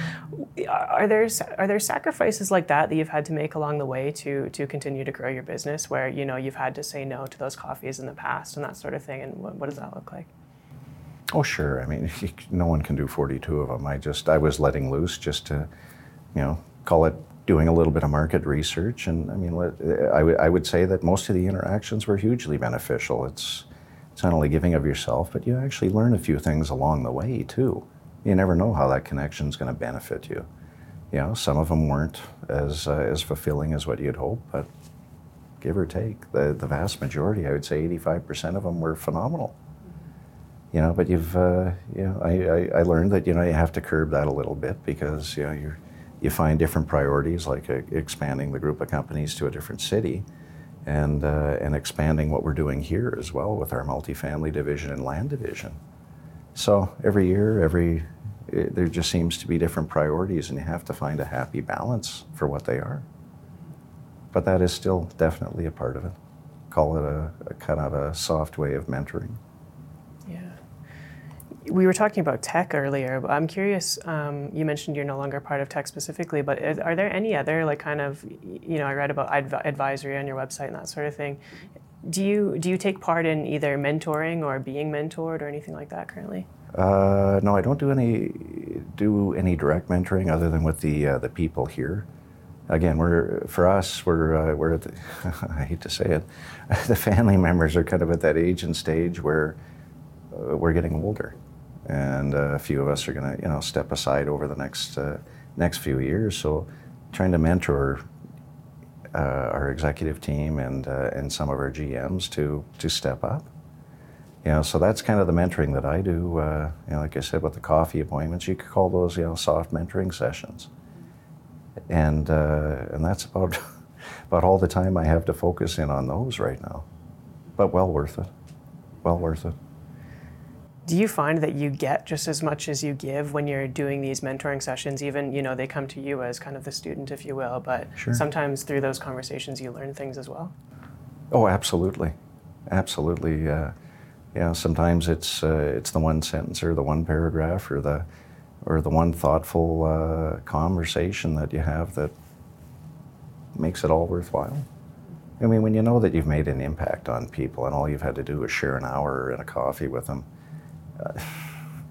are there are there sacrifices like that that you've had to make along the way to to continue to grow your business, where you know you've had to say no to those coffees in the past and that sort of thing? And what, what does that look like? Oh, sure. I mean, no one can do 42 of them. I just I was letting loose just to, you know, call it doing a little bit of market research. And I mean, let- I would say that most of the interactions were hugely beneficial. It's it's not only giving of yourself, but you actually learn a few things along the way too. You never know how that connection is going to benefit you. You know, some of them weren't as uh, as fulfilling as what you'd hope, but give or take, the the vast majority, I would say, 85% of them were phenomenal you know but you've uh, you know I, I, I learned that you know you have to curb that a little bit because you know you you find different priorities like uh, expanding the group of companies to a different city and uh, and expanding what we're doing here as well with our multifamily division and land division. So every year every it, there just seems to be different priorities and you have to find a happy balance for what they are. But that is still definitely a part of it. Call it a, a kind of a soft way of mentoring. We were talking about TEC earlier, I'm curious. Um, you mentioned you're no longer part of TEC specifically, but are there any other like kind of you know I read about adv- advisory on your website and that sort of thing. Do you do you take part in either mentoring or being mentored or anything like that currently? Uh, no, I don't do any do any direct mentoring other than with the uh, the people here. Again, we're for us, we're uh, we're the, I hate to say it, the family members are kind of at that age and stage where uh, we're getting older, and uh, a few of us are going to you know step aside over the next uh, next few years. So, trying to mentor uh, our executive team and uh, and some of our GMs to to step up. You know, so that's kind of the mentoring that I do. Uh, you know, like I said, with the coffee appointments, you could call those you know soft mentoring sessions, and uh, and that's about about all the time I have to focus in on those right now. But well worth it. Well worth it. Do you find that you get just as much as you give when you're doing these mentoring sessions? Even you know they come to you as kind of the student, if you will, but Sure. sometimes through those conversations you learn things as well. Oh, absolutely, absolutely. Uh, yeah, sometimes it's uh, it's the one sentence or the one paragraph or the or the one thoughtful uh, conversation that you have that makes it all worthwhile. I mean, when you know that you've made an impact on people and all you've had to do is share an hour in a coffee with them, uh,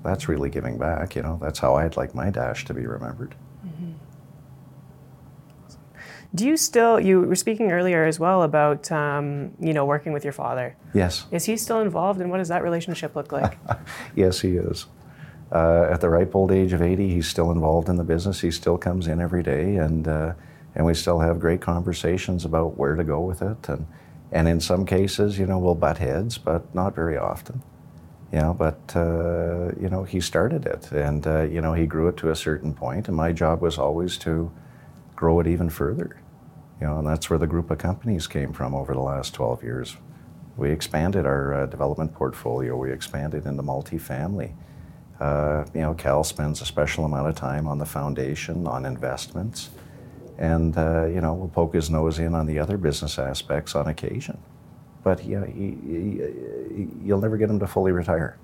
that's really giving back. You know, that's how I'd like my dash to be remembered. Do you still? You were speaking earlier as well about um, you know working with your father. Yes. Is he still involved, and what does that relationship look like? yes, he is. Uh, at the ripe old age of 80, he's still involved in the business. He still comes in every day, and uh, and we still have great conversations about where to go with it. And and in some cases, you know, we'll butt heads, but not very often. You know, but uh, you know, he started it, and uh, you know, he grew it to a certain point, and my job was always to grow it even further. You know, and that's where the group of companies came from over the last 12 years. We expanded our uh, development portfolio. We expanded into multifamily. Uh, you know, Cal spends a special amount of time on the foundation, on investments, and uh, you know, we'll poke his nose in on the other business aspects on occasion. But he, he, you'll never get him to fully retire,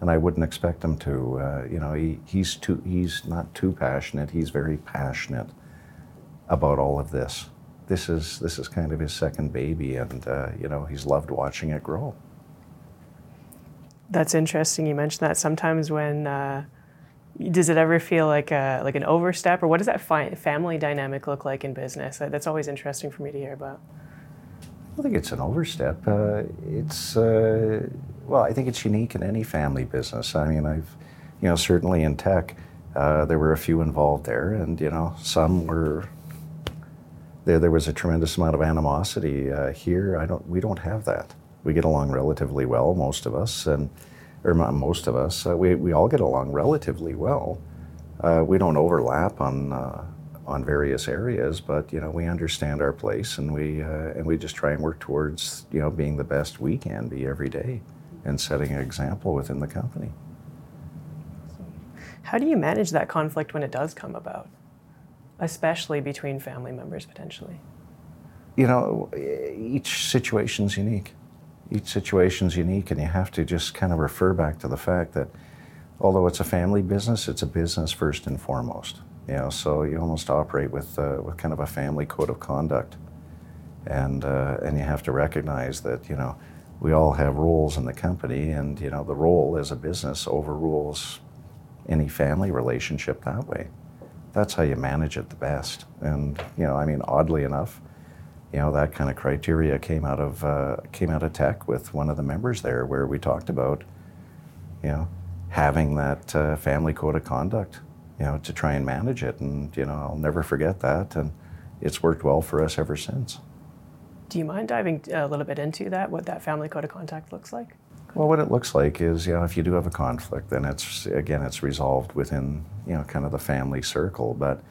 and I wouldn't expect him to. Uh, you know, he, he's too, he's not too passionate. He's very passionate about all of this. This is this is kind of his second baby, and uh, you know, he's loved watching it grow. That's interesting. You mentioned that sometimes when uh, does it ever feel like a like an overstep, or what does that fi- family dynamic look like in business? That's always interesting for me to hear about. I think it's an overstep. Uh, it's uh, well, I think it's unique in any family business. I mean, I've you know certainly in TEC, uh, there were a few involved there, and you know some were. There, there was a tremendous amount of animosity uh, here. I don't. We don't have that we get along relatively well, most of us, and or most of us. Uh, we we all get along relatively well. Uh, we don't overlap on on various areas, but you know we understand our place, and we uh, and we just try and work towards you know being the best we can be every day, and setting an example within the company. How do you manage that conflict when it does come about, especially between family members potentially? You know, each situation's unique each situation is unique, and you have to just kind of refer back to the fact that although it's a family business, it's a business first and foremost. You know, so you almost operate with uh, with kind of a family code of conduct, and uh, and you have to recognize that you know we all have roles in the company, and you know the role as a business overrules any family relationship that way. That's how you manage it the best. And you know, I mean, oddly enough, you know that kind of criteria came out of uh, came out of TEC with one of the members there where we talked about you know having that uh, family code of conduct you know to try and manage it and you know I'll never forget that and it's worked well for us ever since. Do you mind diving uh, a little bit into that what that family code of conduct looks like? Well, what it looks like is, you know, if you do have a conflict, then it's again, it's resolved within, you know, kind of the family circle. But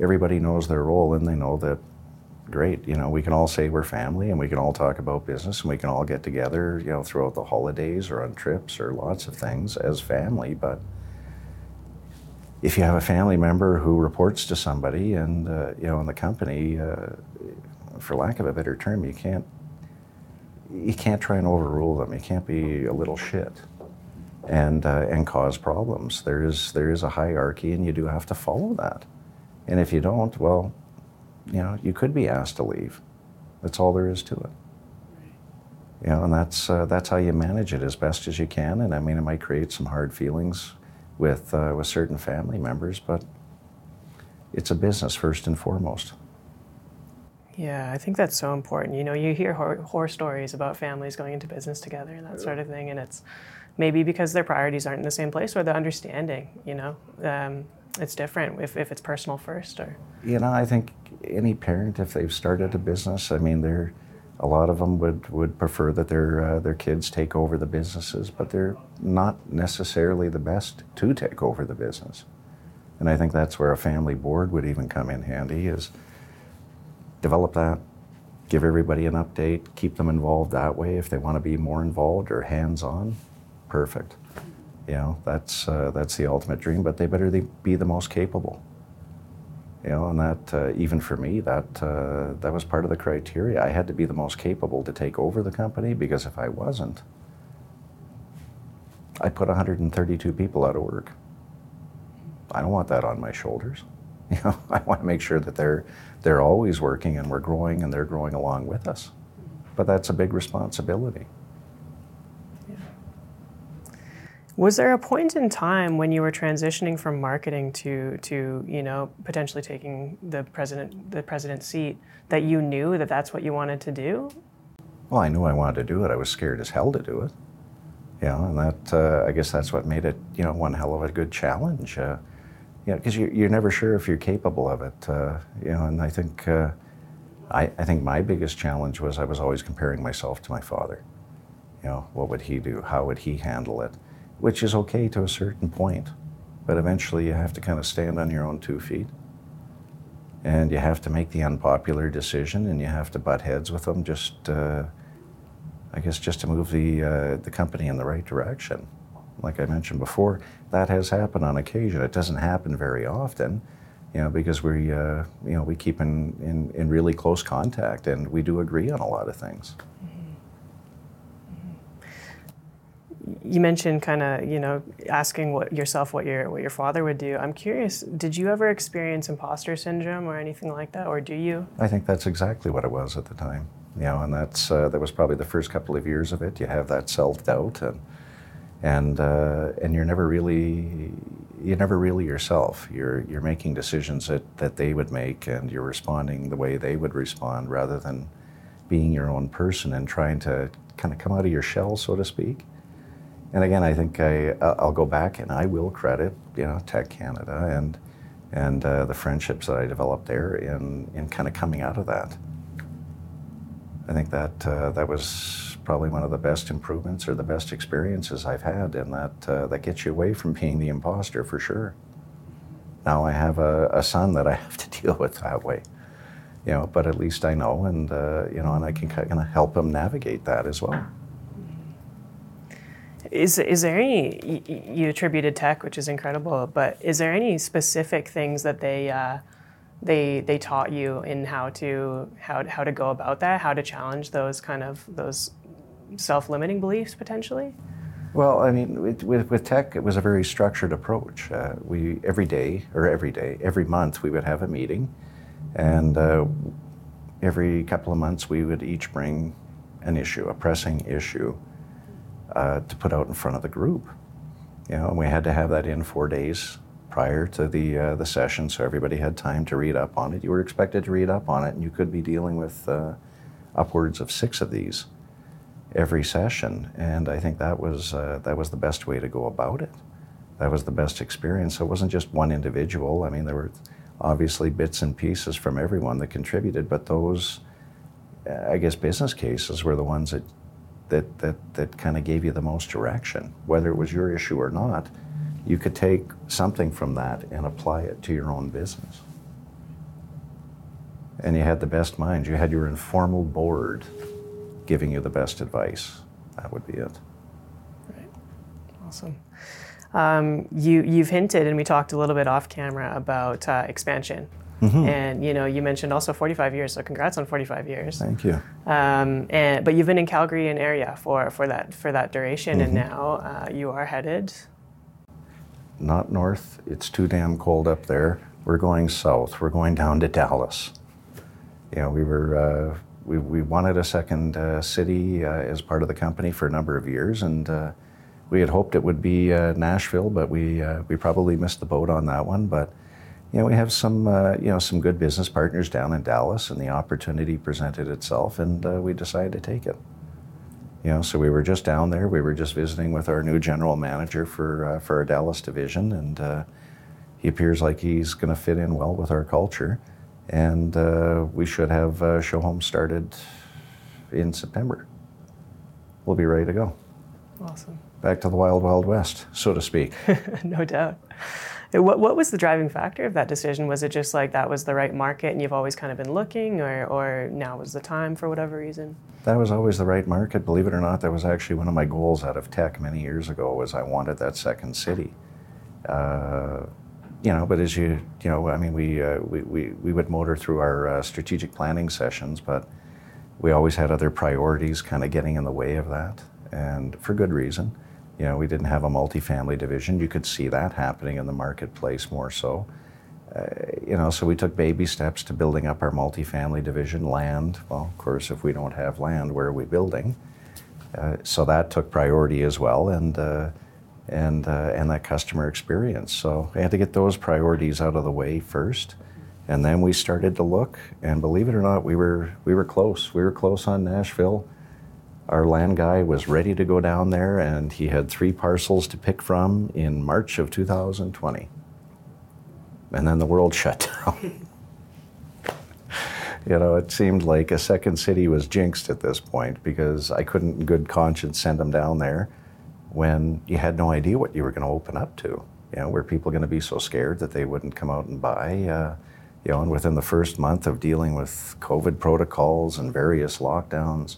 everybody knows their role, and they know that great. You know, we can all say we're family and we can all talk about business and we can all get together, you know, throughout the holidays or on trips or lots of things as family. But if you have a family member who reports to somebody and, uh, you know, in the company, uh, for lack of a better term, you can't, you can't try and overrule them. You can't be a little shit and, uh, and cause problems. There is, there is a hierarchy and you do have to follow that. And if you don't, well, you know, you could be asked to leave. That's all there is to it. You know, and that's uh, that's how you manage it as best as you can. And I mean, it might create some hard feelings with uh, with certain family members, but it's a business first and foremost. Yeah, I think that's so important. You know, you hear horror, horror, stories about families going into business together and that sort of thing, and it's maybe because their priorities aren't in the same place or the understanding. You know, um, it's different if, if it's personal first or. You know, I think any parent, if they've started a business, I mean, they're a lot of them would, would prefer that their uh, their kids take over the businesses, but they're not necessarily the best to take over the business. And I think that's where a family board would even come in handy is develop that, give everybody an update, keep them involved that way if they want to be more involved or hands-on, perfect. You know, that's uh, that's the ultimate dream, but they better be the most capable. You know, and that uh, even for me, that uh, that was part of the criteria. I had to be the most capable to take over the company because if I wasn't, I put 132 people out of work. I don't want that on my shoulders. You know, I want to make sure that they're they're always working and we're growing and they're growing along with us. But that's a big responsibility. Was there a point in time when you were transitioning from marketing to, to you know, potentially taking the president the president's seat that you knew that that's what you wanted to do? Well, I knew I wanted to do it. I was scared as hell to do it. You know, and that uh, I guess that's what made it, you know, one hell of a good challenge. Uh, you know, because you, you're never sure if you're capable of it. Uh, you know, and I think uh, I, I think my biggest challenge was I was always comparing myself to my father. You know, what would he do? How would he handle it? Which is okay to a certain point. But eventually you have to kind of stand on your own two feet. And you have to make the unpopular decision and you have to butt heads with them just, uh, I guess, just to move the, uh, the company in the right direction. Like I mentioned before, that has happened on occasion. It doesn't happen very often, you know, because we, uh, you know, we keep in, in, in really close contact and we do agree on a lot of things. You mentioned kind of you know asking what yourself what your what your father would do. I'm curious did you ever experience imposter syndrome or anything like that or do you? I think that's exactly what it was at the time you know and that's uh, that was probably the first couple of years of it. You have that self-doubt and and uh, and you're never really you're never really yourself. You're you're making decisions that that they would make and you're responding the way they would respond rather than being your own person and trying to kind of come out of your shell so to speak and again, I think I, I'll go back and I will credit, you know, TEC Canada and and uh, the friendships that I developed there in in kind of coming out of that. I think that uh, that was probably one of the best improvements or the best experiences I've had, and that uh, that gets you away from being the imposter for sure. Now I have a, a, son that I have to deal with that way, you know, but at least I know, and uh, you know, and I can kind of help him navigate that as well. Is, is there any, you attributed TEC, which is incredible, but is there any specific things that they, uh, they, they taught you in how to, how, how to go about that, how to challenge those kind of, those self-limiting beliefs potentially? Well, I mean, with, with, TEC, it was a very structured approach. Uh, we every day, or every day, every month, we would have a meeting, and uh, every couple of months, we would each bring an issue, a pressing issue, uh, to put out in front of the group. You know, and we had to have that in four days prior to the uh, the session, so everybody had time to read up on it. You were expected to read up on it, and you could be dealing with uh, upwards of six of these every session. And I think that was uh, that was the best way to go about it. That was the best experience. So it wasn't just one individual. I mean, there were obviously bits and pieces from everyone that contributed, but those, I guess, business cases were the ones that that, that, that kind of gave you the most direction. Whether it was your issue or not, you could take something from that and apply it to your own business. And you had the best minds. You had your informal board giving you the best advice. That would be it. Right. Awesome. Um, you, you've hinted, and we talked a little bit off camera about uh, expansion Mm-hmm. And you know, you mentioned also 45 years, so congrats on 45 years. Thank you. Um, and but you've been in Calgary and area for for that for that duration, mm-hmm. and now uh, you are headed. Not north. It's too damn cold up there. We're going south. We're going down to Dallas. You know, we were uh, we we wanted a second uh, city uh, as part of the company for a number of years, and uh, we had hoped it would be uh, Nashville, but we we probably missed the boat on that one, but you know, we have some, uh, you know, some good business partners down in Dallas, and the opportunity presented itself, and uh, we decided to take it. You know, so we were just down there. We were just visiting with our new general manager for uh, for our Dallas division, and uh, he appears like he's going to fit in well with our culture, and uh, we should have uh, show home started in September. We'll be ready to go. Awesome. Back to the wild, wild west, so to speak. no doubt. What, what was the driving factor of that decision? Was it just like that was the right market and you've always kind of been looking, or, or now was the time for whatever reason? That was always the right market. Believe it or not, that was actually one of my goals out of TEC many years ago. Was I wanted that second city. Uh, you know, but as you, you know, I mean, we, uh, we, we, we would motor through our uh, strategic planning sessions, but we always had other priorities kind of getting in the way of that, and for good reason. You know, we didn't have a multifamily division. You could see that happening in the marketplace more so. Uh, you know, so we took baby steps to building up our multifamily division. Land, well, of course, if we don't have land, where are we building? Uh, so that took priority as well. And uh, and uh, and that customer experience. So I had to get those priorities out of the way first, and then we started to look. And believe it or not, we were we were close. We were close on Nashville. Our land guy was ready to go down there, and he had three parcels to pick from in March of 2020. And then the world shut down. you know, it seemed like a second city was jinxed at this point because I couldn't, in good conscience, send them down there when you had no idea what you were going to open up to. You know, were people going to be so scared that they wouldn't come out and buy? Uh, you know, and within the first month of dealing with COVID protocols and various lockdowns,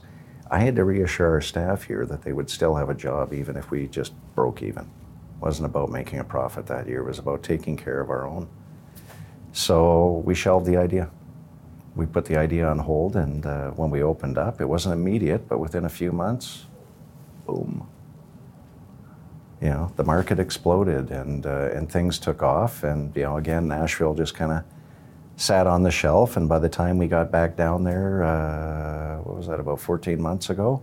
I had to reassure our staff here that they would still have a job even if we just broke even. It wasn't about making a profit that year, it was about taking care of our own. So we shelved the idea we put the idea on hold, and uh, when we opened up, it wasn't immediate, but within a few months, boom. You know, the market exploded, and uh, and things took off, and you know, again, Nashville just kind of sat on the shelf, and by the time we got back down there, uh, what was that, about 14 months ago?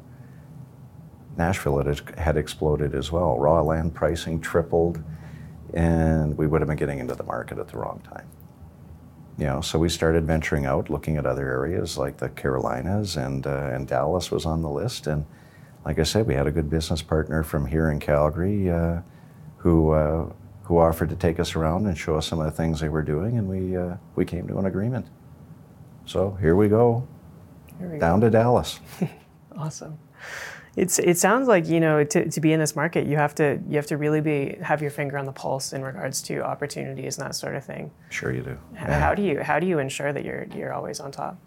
Nashville had, had exploded as well. Raw land pricing tripled, and we would have been getting into the market at the wrong time. You know, so we started venturing out, looking at other areas like the Carolinas, and uh, and Dallas was on the list. And like I said, we had a good business partner from here in Calgary uh, who uh, who offered to take us around and show us some of the things they were doing, and we uh, we came to an agreement. So here we go, here we down go. to Dallas. awesome. It's it sounds like you know to, to be in this market you have to you have to really be have your finger on the pulse in regards to opportunities and that sort of thing. Sure you do. Yeah. How do you how do you ensure that you're you're always on top?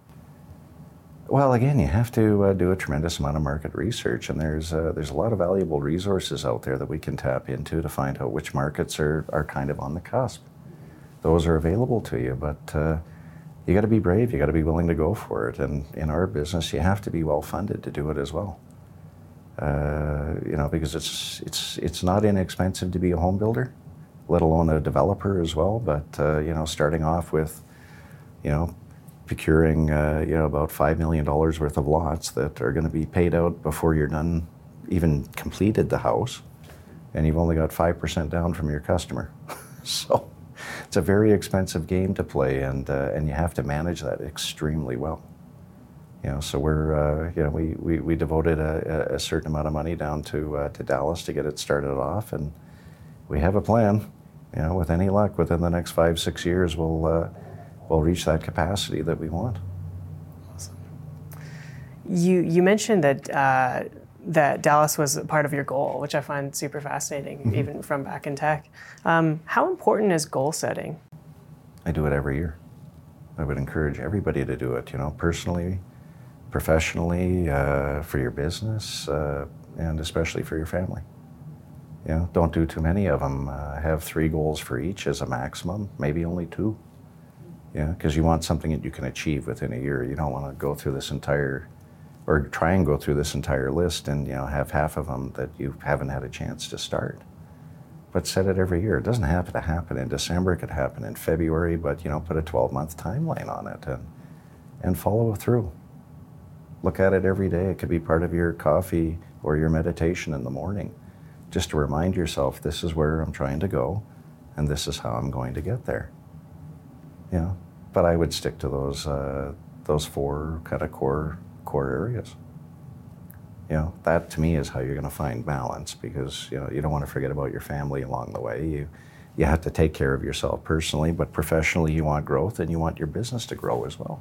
Well, again, you have to uh, do a tremendous amount of market research, and there's uh, there's a lot of valuable resources out there that we can tap into to find out which markets are are kind of on the cusp. Those are available to you, but. Uh, you got to be brave. You got to be willing to go for it. And in our business, you have to be well funded to do it as well. Uh, you know, because it's it's it's not inexpensive to be a home builder, let alone a developer as well. But uh, you know, starting off with, you know, procuring uh, you know about five million dollars worth of lots that are going to be paid out before you're done, even completed the house, and you've only got five percent down from your customer, so it's a very expensive game to play, and uh, and you have to manage that extremely well. You know, so we're uh, you know we, we, we devoted a, a, certain amount of money down to uh, to Dallas to get it started off, and we have a plan. You know, with any luck, within the next five six years, we'll uh, we'll reach that capacity that we want. Awesome. You you mentioned that uh, that Dallas was part of your goal, which I find super fascinating, mm-hmm. even from back in TEC. Um, how important is goal setting? I do it every year. I would encourage everybody to do it. You know, personally, professionally, uh, for your business, uh, and especially for your family. You know, don't do too many of them. Uh, have three goals for each as a maximum, maybe only two. Yeah, because you want something that you can achieve within a year. You don't want to go through this entire, or try and go through this entire list and you know have half of them that you haven't had a chance to start. But set it every year. It doesn't have to happen in December. It could happen in February. But you know, put a 12-month timeline on it and and follow through look at it every day. It could be part of your coffee or your meditation in the morning, just to remind yourself this is where I'm trying to go, and this is how I'm going to get there. Know, but I would stick to those uh, those four kind of core core areas. You know, that to me is how you're going to find balance because you know you don't want to forget about your family along the way. You you have to take care of yourself personally, but professionally you want growth and you want your business to grow as well.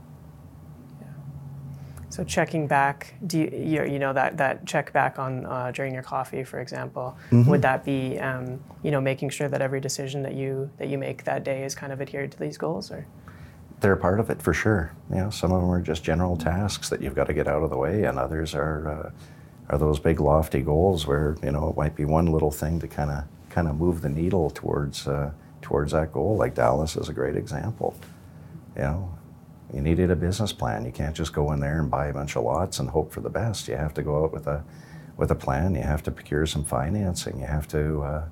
So checking back, do you, you know that, that check back on uh, during your coffee, for example, mm-hmm. would that be um, you know making sure that every decision that you that you make that day is kind of adhered to these goals, or? They're part of it for sure. You know, some of them are just general tasks that you've got to get out of the way, and others are uh, are those big lofty goals where you know it might be one little thing to kind of kind of move the needle towards uh, towards that goal. Like Dallas is a great example. You know, you needed a business plan. You can't just go in there and buy a bunch of lots and hope for the best. You have to go out with a with a plan. You have to procure some financing. You have to uh,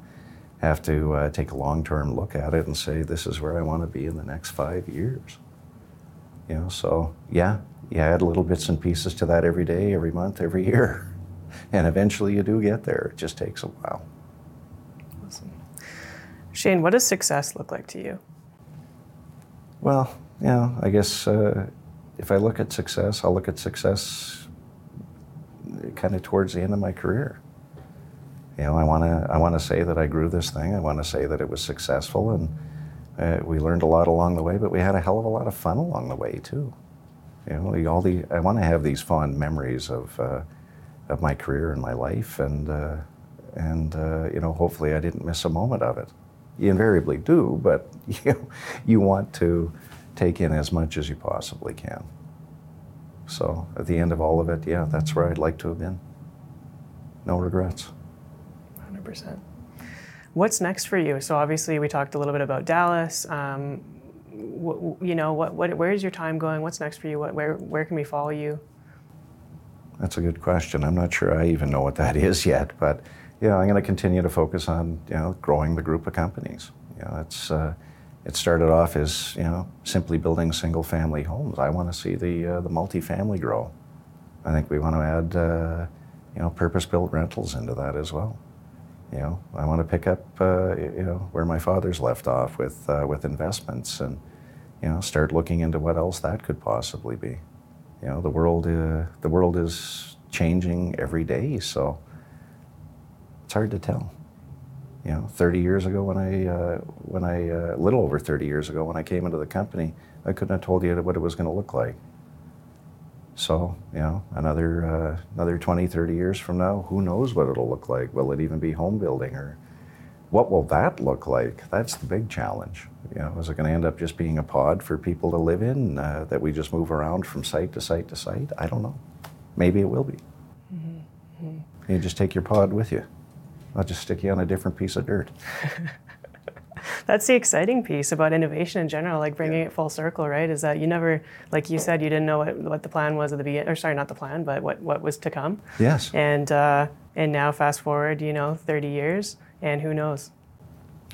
have to uh, take a long term look at it and say, this is where I want to be in the next five years. You know, so yeah, you add little bits and pieces to that every day, every month, every year, and eventually you do get there. It just takes a while. Awesome, Shane, what does success look like to you? Well, know, I guess uh, if I look at success, I'll look at success kind of towards the end of my career. You know, I want to I want to say that I grew this thing. I want to say that it was successful, and uh, we learned a lot along the way. But we had a hell of a lot of fun along the way too. You know, all the I want to have these fond memories of uh, of my career and my life, and uh, and uh, you know, hopefully, I didn't miss a moment of it. You invariably do, but you you want to take in as much as you possibly can. So at the end of all of it, yeah, that's where I'd like to have been. No regrets. 100%. What's next for you? So obviously we talked a little bit about Dallas. Um, wh- you know, what, what, where is your time going? What's next for you? What, where, where can we follow you? That's a good question. I'm not sure I even know what that is yet, but yeah, I'm going to continue to focus on you know growing the group of companies. You know, it's uh, it started off as you know simply building single-family homes. I want to see the uh, the multifamily grow. I think we want to add uh, you know purpose-built rentals into that as well. You know, I want to pick up uh, you know where my father's left off with uh, with investments and you know start looking into what else that could possibly be. You know, the world uh, the world is changing every day, so it's hard to tell. You know, 30 years ago when I, uh, when I, uh, little over 30 years ago when I came into the company, I couldn't have told you what it was going to look like. So, you know, another, uh, another 20, 30 years from now, who knows what it'll look like? Will it even be home building or what will that look like? That's the big challenge. You know, is it going to end up just being a pod for people to live in uh, that we just move around from site to site to site? I don't know. Maybe it will be. Mm-hmm. You just take your pod with you. I'll just stick you on a different piece of dirt. That's the exciting piece about innovation in general, like bringing it full circle, right? Is that you never, like you said, you didn't know what, what the plan was at the beginning, or sorry, not the plan, but what, what was to come. Yes. And uh, and now fast forward, you know, 30 years, and who knows?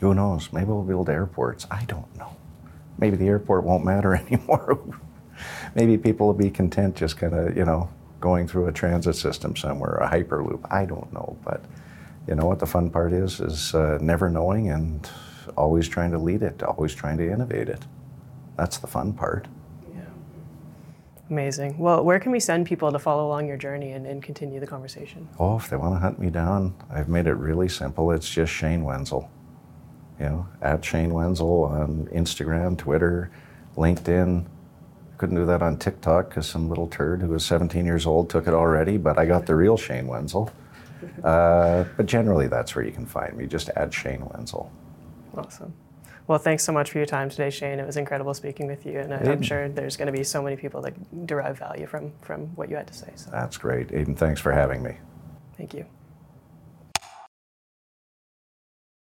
Who knows? Maybe we'll build airports. I don't know. Maybe the airport won't matter anymore. Maybe people will be content just kind of, you know, going through a transit system somewhere, a hyperloop. I don't know, but you know what the fun part is is uh, never knowing and always trying to lead it always trying to innovate it. That's the fun part. Yeah. Amazing. Well where can we send people to follow along your journey and, and continue the conversation? Oh if they want to hunt me down i've made it really simple. It's just shane wenzel. You know at shane wenzel on instagram twitter linkedin. Couldn't do that on tiktok because some little turd who was 17 years old took it already but i got the real shane wenzel uh, but generally, that's where you can find me. Just add Shane Wenzel. Awesome. Well, thanks so much for your time today, Shane. It was incredible speaking with you, and Aiden. I'm sure there's going to be so many people that derive value from from what you had to say. So. That's great, Aiden. Thanks for having me. Thank you.